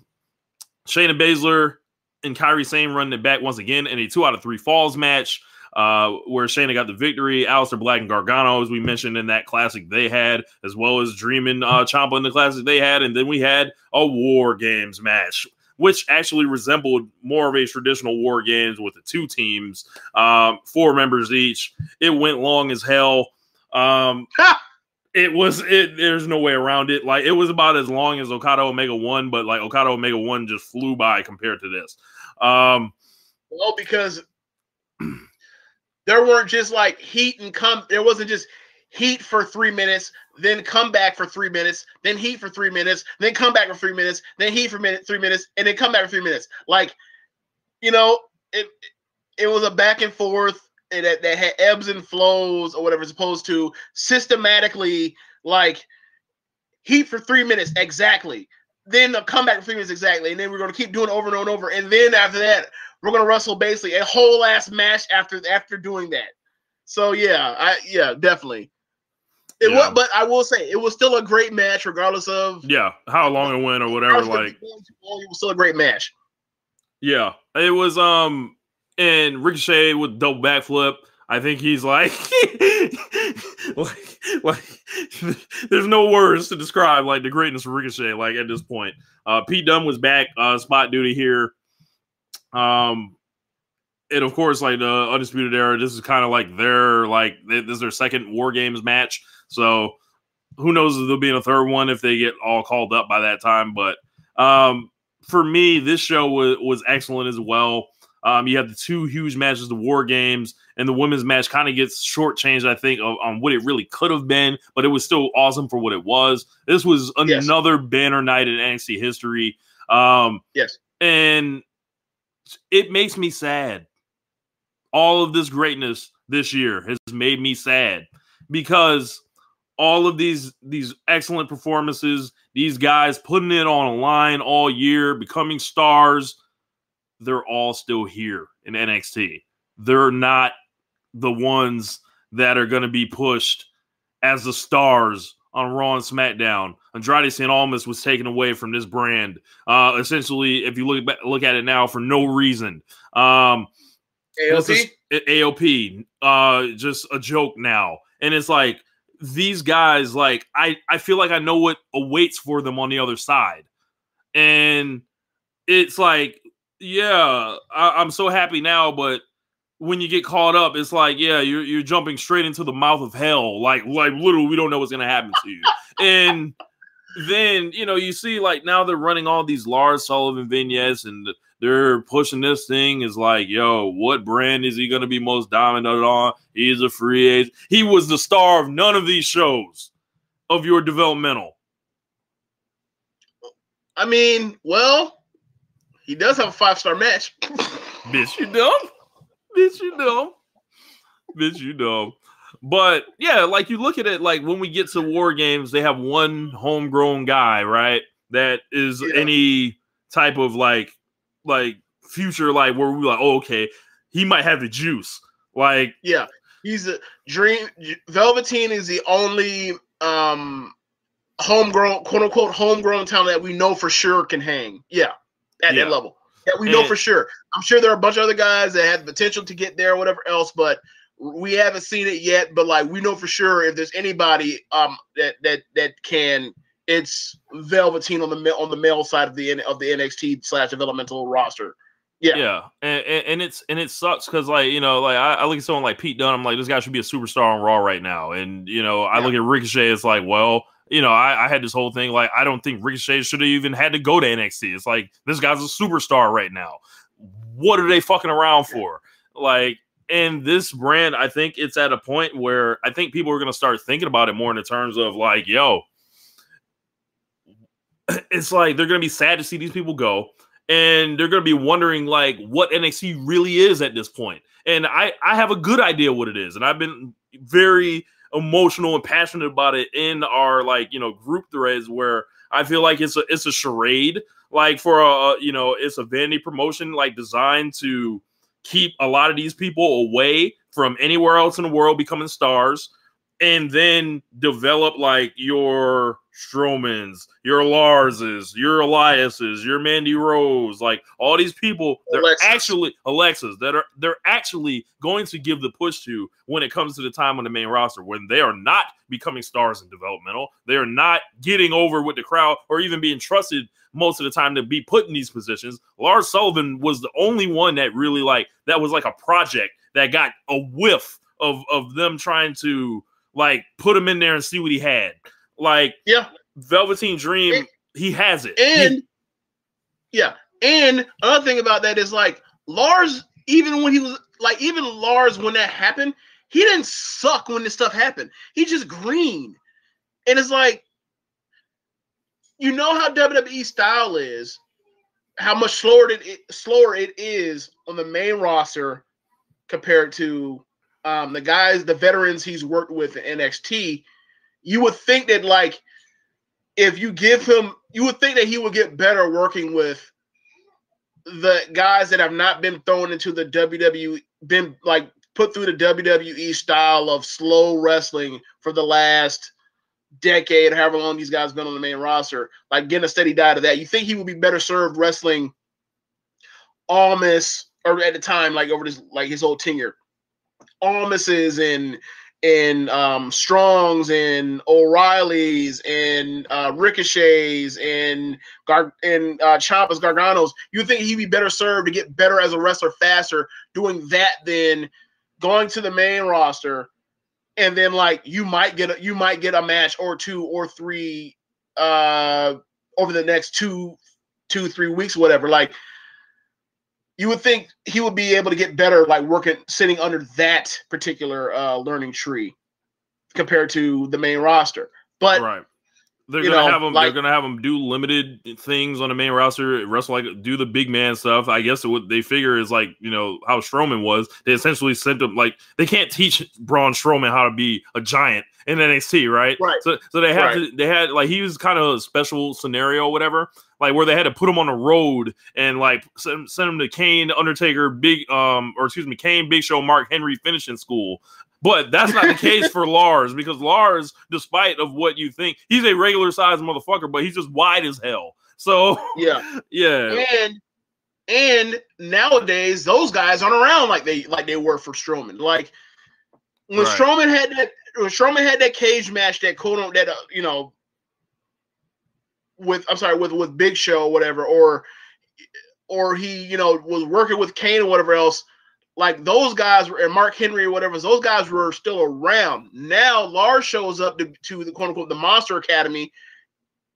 Shayna Baszler and Kairi Sane running it back once again in a two out of three falls match uh, where Shayna got the victory. Aleister Black and Gargano, as we mentioned in that classic they had, as well as Dreaming uh, Ciampa in the classic they had. And then we had a War Games match, which actually resembled more of a traditional War Games with the two teams, um, four members each. It went long as hell. Um, (laughs) it was it there's no way around it like it was about as long as okada omega 1 but like okada omega 1 just flew by compared to this um well because there weren't just like heat and come. There wasn't just heat for three minutes, then come back for three minutes, then heat for three minutes, then come back for three minutes, then heat for minute three minutes, and then come back for three minutes. Like, you know, it it was a back and forth that, that had ebbs and flows or whatever, as opposed to systematically like heat for three minutes exactly. Then a comeback for exactly, and then we're going to keep doing over and over and over. And then after that, we're gonna wrestle basically a whole ass match after after doing that. So yeah, I yeah, definitely. It yeah. was, but I will say it was still a great match, regardless of yeah how long it went or whatever. Like it was still a great match. Yeah, it was. Um, and Ricochet with double backflip. I think he's like, (laughs) like, like, there's no words to describe like the greatness of Ricochet. Like at this point, uh, Pete Dunne was back uh, spot duty here. Um, and of course, like the Undisputed Era, this is kind of like their like this is their second War Games match. So who knows if there'll be a third one if they get all called up by that time. But um, for me, this show was was excellent as well. Um, you have the two huge matches, the War Games, and the women's match kind of gets shortchanged, I think, on what it really could have been, but it was still awesome for what it was. This was another yes. banner night in NXT history. Um, yes. And it makes me sad. All of this greatness this year has made me sad because all of these these excellent performances, these guys putting it on a line all year, becoming stars, they're all still here in NXT. They're not the ones that are going to be pushed as the stars on Raw and SmackDown. Andrade St. Almas was taken away from this brand. Uh, essentially, if you look back, look at it now for no reason. Um, AOP, AOP, uh, just a joke now, and it's like these guys. Like I, I feel like I know what awaits for them on the other side, and it's like, yeah, I, I'm so happy now, but when you get caught up, it's like, yeah, you're you're jumping straight into the mouth of hell. Like, like literally, we don't know what's gonna happen to you. and then you know, you see like now they're running all these Lars Sullivan vignettes and they're pushing this thing is like, yo, what brand is he gonna be most dominant on? He's a free agent. He was the star of none of these shows of your developmental. I mean, well, he does have a five star match. Bitch, you dumb bitch, you dumb. bitch, you dumb. But yeah, like you look at it, like when we get to war games, they have one homegrown guy, right? That is yeah. any type of like, like future, like where we like, oh, okay, he might have the juice. Like, yeah, he's a dream. Velveteen is the only um homegrown, quote unquote, homegrown talent that we know for sure can hang. Yeah, at yeah. that level that we know and, for sure. I'm sure there are a bunch of other guys that have the potential to get there, or whatever else, but we haven't seen it yet. But like we know for sure if there's anybody um that that that can, it's Velveteen on the on the male side of the of the NXT slash developmental roster. Yeah, yeah, and, and it's and it sucks because like you know like I, I, look at someone like Pete Dunne, I'm like this guy should be a superstar on Raw right now, and you know I yeah. look at Ricochet, it's like well you know, I, I, had this whole thing like I don't think Ricochet should have even had to go to NXT. It's like this guy's a superstar right now. What are they fucking around for? Like, and this brand, I think it's at a point where I think people are going to start thinking about it more in the terms of like, yo, (clears throat) it's like they're going to be sad to see these people go and they're going to be wondering like what NXT really is at this point. And I I have a good idea what it is and I've been very emotional and passionate about it in our like, you know, group threads where I feel like it's a it's a charade like for a you know, it's a vanity promotion like designed to keep a lot of these people away from anywhere else in the world becoming stars and then develop like your Strowman's, your Lars's, your Elias's, your Mandy Rose, like all these people they're Alexis. actually Alexas that are they're actually going to give the push to when it comes to the time on the main roster when they are not becoming stars in developmental, they are not getting over with the crowd or even being trusted most of the time to be put in these positions. Lars Sullivan was the only one that really like that was like a project that got a whiff of of them trying to like put him in there and see what he had. Like, yeah, Velveteen Dream, and, he has it. And he, yeah, and another thing about that is like Lars, even when he was like, even Lars, when that happened, he didn't suck when this stuff happened. He just green, and it's like, you know how WWE style is, how much slower it slower it is on the main roster compared to um, the guys, the veterans he's worked with in NXT, you would think that like if you give him, you would think that he would get better working with the guys that have not been thrown into the WWE, been like put through the WWE style of slow wrestling for the last decade, however long these guys been on the main roster, like getting a steady diet of that. You think he would be better served wrestling Almas or at the time, like over this like his whole tenure. Almas's and and um, Strongs and O'Reillys and uh, Ricochets and Gar- and uh, Ciampas Garganos, you think he'd be better served to get better as a wrestler faster doing that than going to the main roster and then like you might get a, you might get a match or two or three uh over the next two two three weeks whatever. Like you would think he would be able to get better like working sitting under that particular uh, learning tree compared to the main roster. But right. They're gonna know, have them. Like, they're gonna have them do limited things on the main roster, wrestle like do the big man stuff. I guess what they figure is like you know how Strowman was. They essentially sent him like they can't teach Braun Strowman how to be a giant in NXT, right? Right. So so they had right. to, they had like he was kind of a special scenario, whatever. Like where they had to put him on the road and like send, send him to Kane, Undertaker, Big um or excuse me, Kane, Big Show, Mark Henry finishing school. But that's not the case for Lars because Lars, despite of what you think, he's a regular sized motherfucker, but he's just wide as hell. So yeah, (laughs) yeah, and and nowadays those guys aren't around like they like they were for Strowman. Like when right. Strowman had that when Strowman had that cage match that quote that uh, you know with I'm sorry with with Big Show or whatever or or he you know was working with Kane or whatever else like those guys were, and Mark Henry or whatever, those guys were still around. Now Lars shows up to, to the quote unquote the Monster Academy,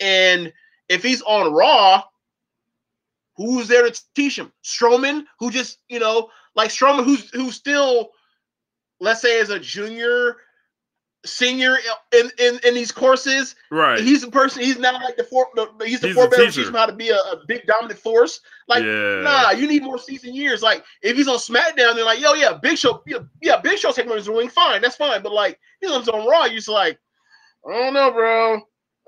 and if he's on Raw, who's there to teach him? Strowman, who just you know, like Strowman, who's who's still, let's say, as a junior senior in, in in these courses. Right. He's the person. He's not like the four. The, he's the he's four better teach him how to be a, a, big dominant force. Like, yeah. nah, you need more season years. Like, if he's on SmackDown, they're like, yo, yeah, Big Show, yeah, yeah Big Show taking his ring, fine, that's fine. But like, he's on Raw, you're just like, I don't know, bro.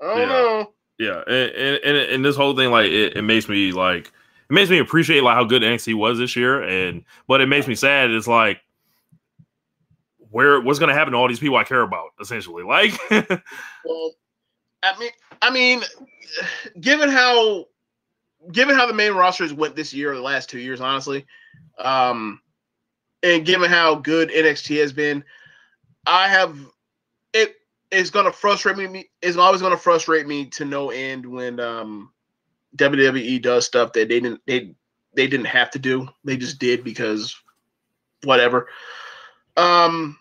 I don't yeah. know. Yeah, and, and and this whole thing, like, it, it makes me like, it makes me appreciate like how good NXT was this year, and but it makes me sad. It's like where what's going to happen to all these people I care about, essentially. Like, (laughs) well, I mean, I mean, (sighs) given how given how the main rosters went this year or the last two years, honestly, um, and given how good NXT has been, I have it is going to frustrate me. It's always going to frustrate me to no end when um, WWE does stuff that they didn't they they didn't have to do. They just did because whatever. Um,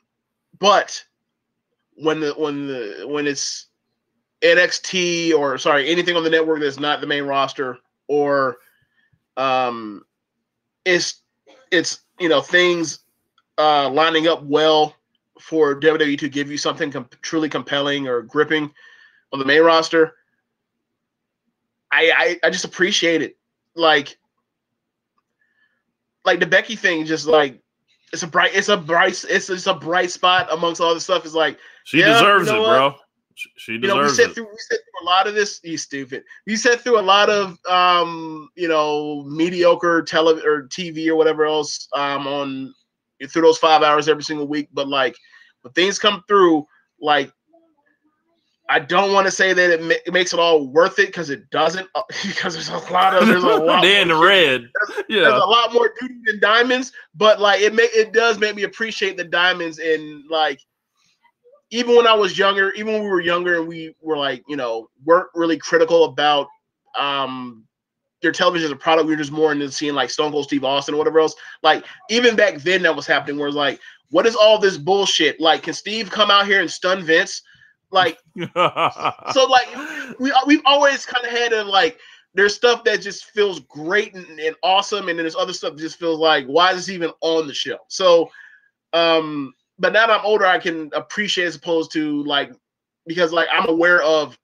but when the when the when it's NXT or sorry anything on the network that's not the main roster or um it's it's you know things uh, lining up well for WWE to give you something com- truly compelling or gripping on the main roster. I, I I just appreciate it. Like like the Becky thing, just like it's a bright, it's a bright, it's it's a bright spot amongst all the stuff. It's like She Yeah, deserves you know it, what? bro. She- She you know, we deserves sat it. through we sat through a lot of this. You stupid. We sat through a lot of um, you know, mediocre tele or TV or whatever else um on through those five hours every single week. But like when things come through, like I don't want to say that it, ma- it makes it all worth it because it doesn't. uh, (laughs) Because there's a lot of there's a (laughs) lot. they in the red. there's Yeah. There's a lot more duty than diamonds, but like it make it does make me appreciate the diamonds and like even when I was younger, even when we were younger and we were like, you know, weren't really critical about um their television as a product, we were just more into seeing like Stone Cold Steve Austin or whatever else. Like even back then that was happening where it's like, what is all this bullshit? Like, can Steve come out here and stun Vince? Like (laughs) so like we we've always kind of had a like there's stuff that just feels great and, and awesome, and then there's other stuff that just feels like why is this even on the show? So, um, but now that I'm older, I can appreciate as opposed to like because like I'm aware of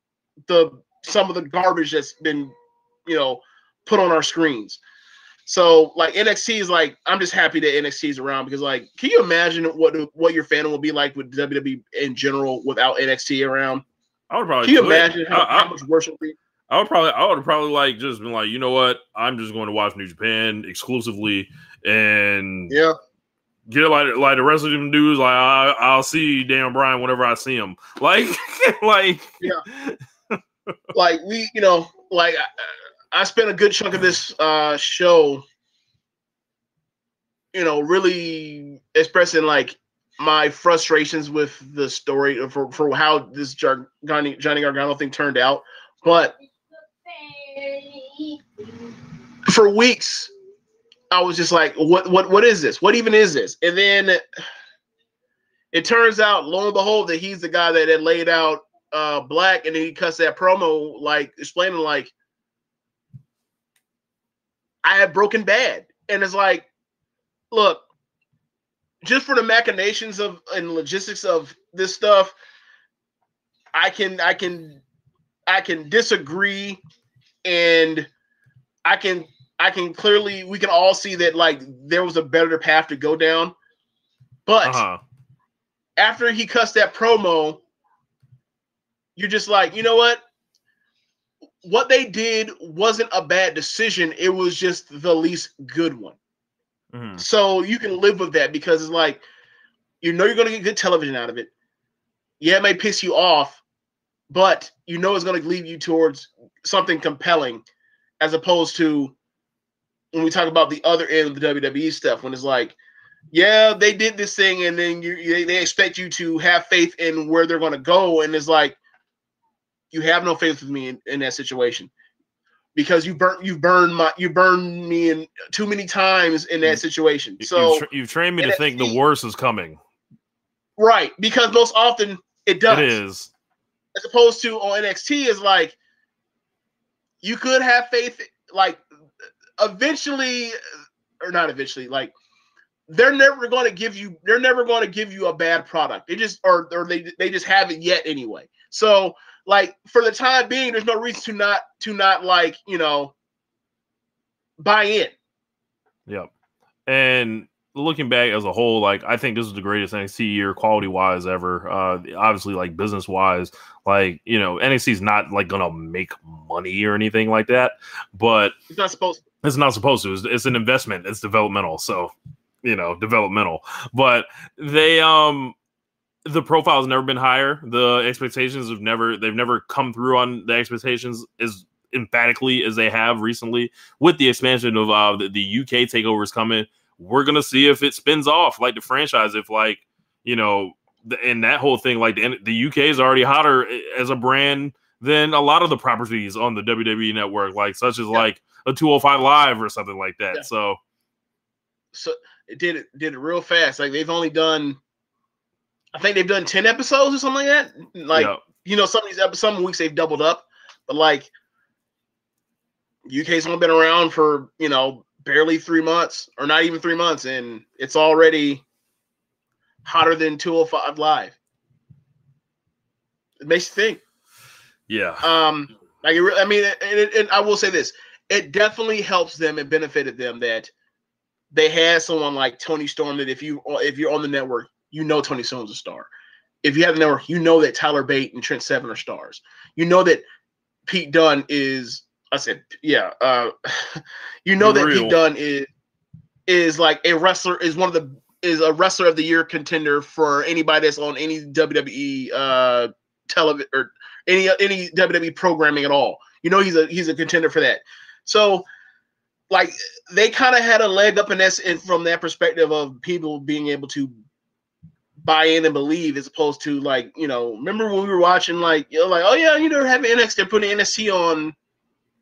the some of the garbage that's been you know put on our screens. So like NXT is like I'm just happy that NXT is around because like can you imagine what what your fandom will be like with WWE in general without NXT around? I would probably Can you imagine how, I, I- how much worse it would be? I would probably, I would probably like just been like, you know what? I'm just going to watch New Japan exclusively and Yeah, get like like the rest of them dudes. Like I, I'll see Dan Bryan whenever I see him. (laughs) Like, (laughs) like yeah, like we, you know, like I, spent a good chunk of this uh show, you know, really expressing like my frustrations with the story for for how this Jar- Johnny Johnny Gargano thing turned out, but for weeks I was just like, what what what is this? What even is this? And then it turns out, lo and behold, that he's the guy that had laid out uh Black and then he cuts that promo like explaining like I have broken bad. And it's like, look, just for the machinations of and logistics of this stuff, I can I can I can disagree and I can I can clearly we can all see that like there was a better path to go down. But uh-huh. after he cussed that promo, you're just like, you know what? What they did wasn't a bad decision. It was just the least good one. Mhm. So you can live with that because it's like, you know, you're going to get good television out of it. Yeah, it may piss you off, but you know it's going to lead you towards something compelling as opposed to when we talk about the other end of the WWE stuff, when it's like, yeah, they did this thing, and then you they, they expect you to have faith in where they're going to go, and it's like, you have no faith with me in, in that situation because you burn you burned my you burned me in too many times in that situation. So you've, tra- you've trained me to think the worst is coming. right, because most often it does. It is. as opposed to on NXT is like you could have faith like eventually or not eventually like they're never going to give you they're never going to give you a bad product they just or, or they they just haven't yet anyway so like for the time being there's no reason to not to not like you know buy in Yep. And looking back as a whole, like I think this is the greatest NXT year, quality wise ever. Uh, obviously, like business wise, like you know, NXT is not like gonna make money or anything like that, but it's not supposed to. it's not supposed to. It's, it's an investment. It's developmental. So, you know, developmental. But they um the profile has never been higher. The expectations have never they've never come through on the expectations as emphatically as they have recently with the expansion of uh the, the UK takeovers coming. We're gonna see if it spins off like the franchise. If like you know, the, and that whole thing, like the the UK is already hotter as a brand than a lot of the properties on the WWE network, like such as like a 205 live or something like that. Yeah. So so it did it did it real fast like they've only done i think they've done 10 episodes or something like that like you know some of these episodes some weeks they've doubled up but like uk's only been around for you know barely three months, or not even three months, and it's already hotter than 205 live. It makes you think. Yeah. Um, like it, I mean, and, and I will say this: it definitely helps them and benefited them that they had someone like Toni Storm. That if you if you're on the network, you know Toni Storm's a star. If you have the network, you know that Tyler Bate and Trent Seven are stars. You know that Pete Dunne is. I said, yeah. Uh, (laughs) you know that Pete Dunne is is like a wrestler is one of the is a wrestler of the year contender for anybody that's on any WWE uh television or any any WWE programming at all. You know he's a he's a contender for that. So like they kind of had a leg up in this in, from that perspective of people being able to buy in and believe as opposed to like you know remember when we were watching like you know like oh yeah you know having NXT they're putting NXT on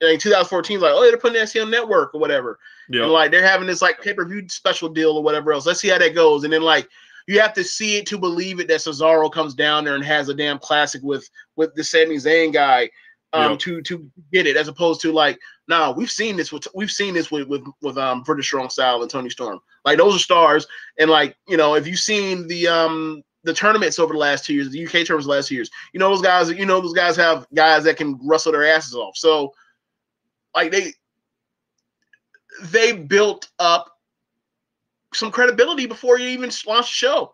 in 2014 like oh they're putting NXT on network or whatever. Yeah. and like they're having this like pay per view special deal or whatever else. Let's see how that goes. And then like you have to see it to believe it that Cesaro comes down there and has a damn classic with with the Sami Zayn guy um, yep. to to get it, as opposed to like, no, we've seen this with we've seen this with with with um British Strong Style and Toni Storm. Like those are stars, and like you know, if you've seen the um the tournaments over the last two years, the UK tournaments last years, you know those guys, you know those guys have guys that can wrestle their asses off. So, like they they built up some credibility before you even launch the show.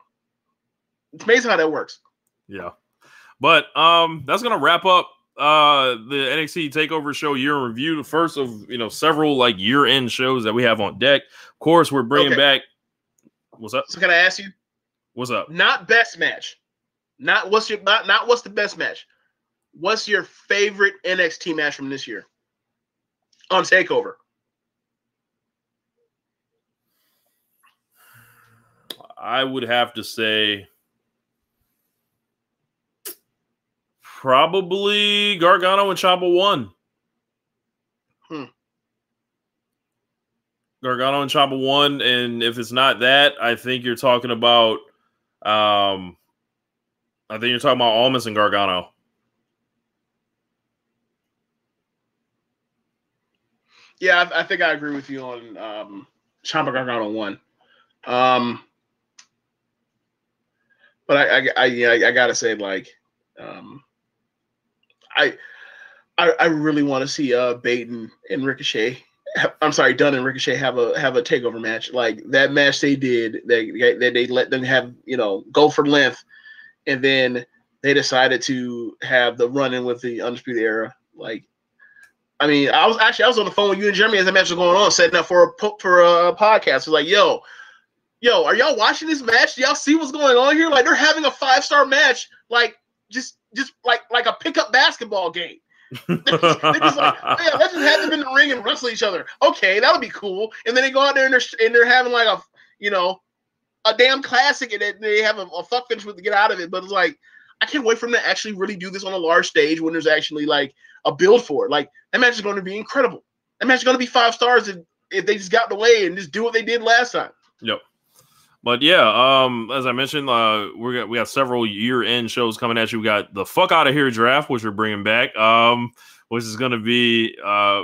It's amazing how that works. Yeah. But um that's gonna wrap up uh the NXT Takeover Show year in review, the first of you know several like year end shows that we have on deck. Of course, we're bringing okay. back. What's up? So can I ask you? What's up? Not best match. Not what's your not not what's the best match. What's your favorite NXT match from this year on Takeover? I would have to say probably Gargano and Ciampa won. Hmm. Gargano and Ciampa won, and if it's not that, I think you're talking about. Um, I think you're talking about Almas and Gargano. Yeah, I, I, think I agree with you on um, Ciampa Gargano one. Um, but I, I, I, yeah, I, gotta say, like, um, I, I, I really want to see uh Baton and Ricochet. I'm sorry, Dunne and Ricochet have a have a takeover match. Like that match they did, they they, they let them have you know go for length, and then they decided to have the run in with the Undisputed Era. Like, I mean, I was actually I was on the phone with you and Jeremy as the match was going on, setting up for a for a podcast. was like, yo, yo, are y'all watching this match? Do y'all see what's going on here? Like they're having a five star match, like just just like like a pickup basketball game. (laughs) they're, just, they're just like, oh, yeah, let's just have them in the ring and wrestle each other. Okay, that would be cool. And then they go out there and they're and they're having like a you know a damn classic and they have a, a fuck finish with to get out of it. But it's like I can't wait for them to actually really do this on a large stage when there's actually like a build for it. Like that match is going to be incredible. That match is going to be five stars if, if they just got the way and just do what they did last time. Yep. But yeah, um, as I mentioned, uh, we got we got several year end shows coming at you. We got the fuck out of here draft, which we're bringing back, um, which is going to be, uh,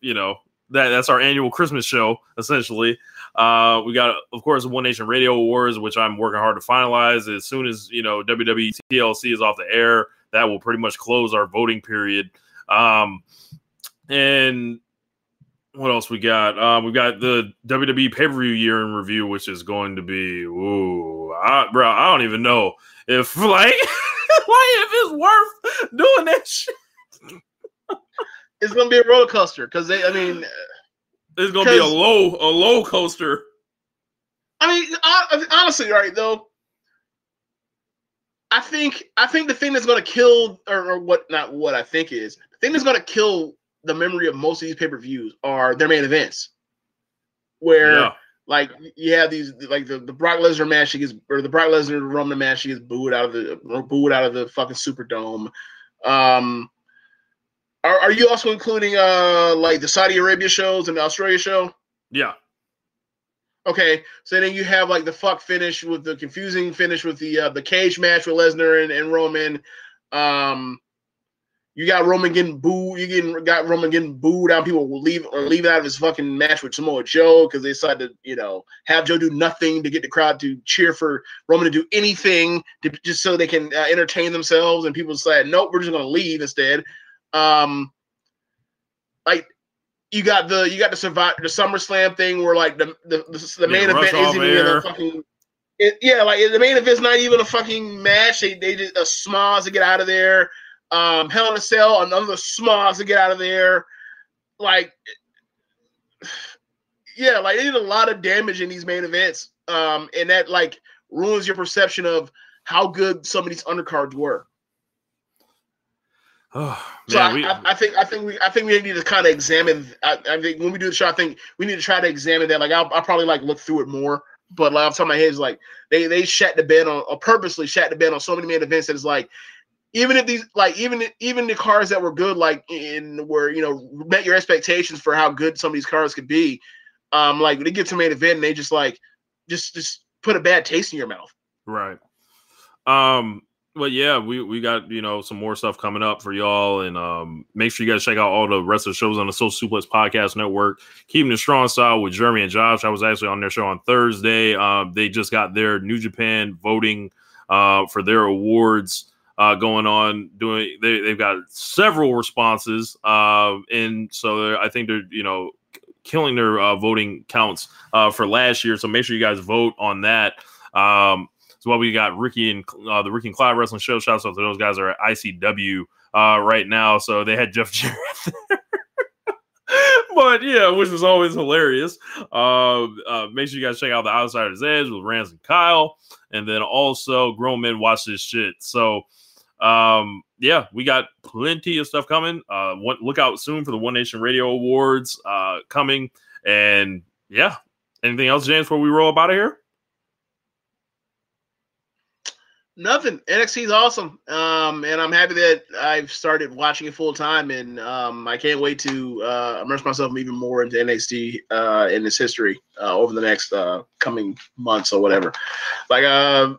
you know, that that's our annual Christmas show essentially. Uh, we got, of course, One Nation Radio Awards, which I'm working hard to finalize. As soon as you know WWE TLC is off the air, that will pretty much close our voting period. Um, and what else we got? Um, we got the WWE pay per view year in review, which is going to be, ooh, I, bro, I don't even know if (laughs) like, like if it's worth doing that shit. it's gonna be a roller coaster because they, I mean, it's gonna be a low, a low coaster. I mean, honestly, right though, I think I think the thing that's gonna kill, or, or what, not what I think is the thing that's gonna kill the memory of most of these pay per views are their main events, where yeah. like you have these like the, the Brock Lesnar match he gets or the Brock Lesnar Roman match he gets booed out of the booed out of the fucking Superdome. Um, are, are you also including uh like the Saudi Arabia shows and the Australia show? Yeah. Okay, so then you have like the fuck finish with the confusing finish with the uh, the cage match with Lesnar and, and Roman. Um, You got Roman getting booed. You getting got Roman getting booed out. People will leave or leave out of his fucking match with Samoa Joe because they decided to, you know, have Joe do nothing to get the crowd to cheer for Roman to do anything to, just so they can uh, entertain themselves. And people said, nope, we're just gonna leave instead. Um, like you got the you got the survive the SummerSlam thing where like the the, the, the main event isn't even a fucking it, yeah like the main event's not even a fucking match. They they did a smiles to get out of there. Um, Hell in a Cell another smiles to get out of there. Like yeah, like they did a lot of damage in these main events. Um, and that like ruins your perception of how good some of these undercards were. (sighs) Oh, so I, we, I, I, think I think we I think we need to kind of examine. I, I, think when we do the show, I think we need to try to examine that. Like I'll, I'll probably like look through it more. But like off the top of my head is like they they shat the bed on or purposely shat the bed on so many main events that it's like even if these like even even the cars that were good like in where you know met your expectations for how good some of these cars could be, um like they get to main event and they just like just just put a bad taste in your mouth. Right. Um but yeah, we we got you know some more stuff coming up for y'all, and um, make sure you guys check out all the rest of the shows on the Social Suplex Podcast Network. Keeping the strong style with Jeremy and Josh. I was actually on their show on Thursday. Um, they just got their New Japan voting uh, for their awards uh, going on. Doing they they've got several responses, uh, and so I think they're you know killing their uh, voting counts uh, for last year. So make sure you guys vote on that. Um, well, we got Ricky and uh, the Ricky and Clyde Wrestling Show. Shouts out to those guys are at ICW uh, right now. So they had Jeff (laughs) Jarrett there. but yeah, which was always hilarious. Uh, uh, make sure you guys check out the Outsiders Edge with Rance and Kyle, and then also Grown Men Watch This Shit. So, um, yeah, we got plenty of stuff coming. Uh, one, look out soon for the One Nation Radio Awards uh, coming, and yeah, anything else, James? Before we roll up out of here. Nothing. NXT is awesome, um, and I'm happy that I've started watching it full time, and um, I can't wait to uh, immerse myself even more into NXT uh, in its history uh, over the next uh, coming months or whatever. Like, uh,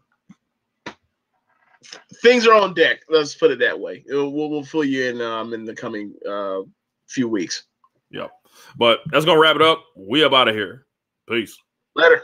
things are on deck. Let's put it that way. We'll, we'll fill you in um, in the coming uh, few weeks. Yep. But that's gonna wrap it up. We up out of here. Peace. Later.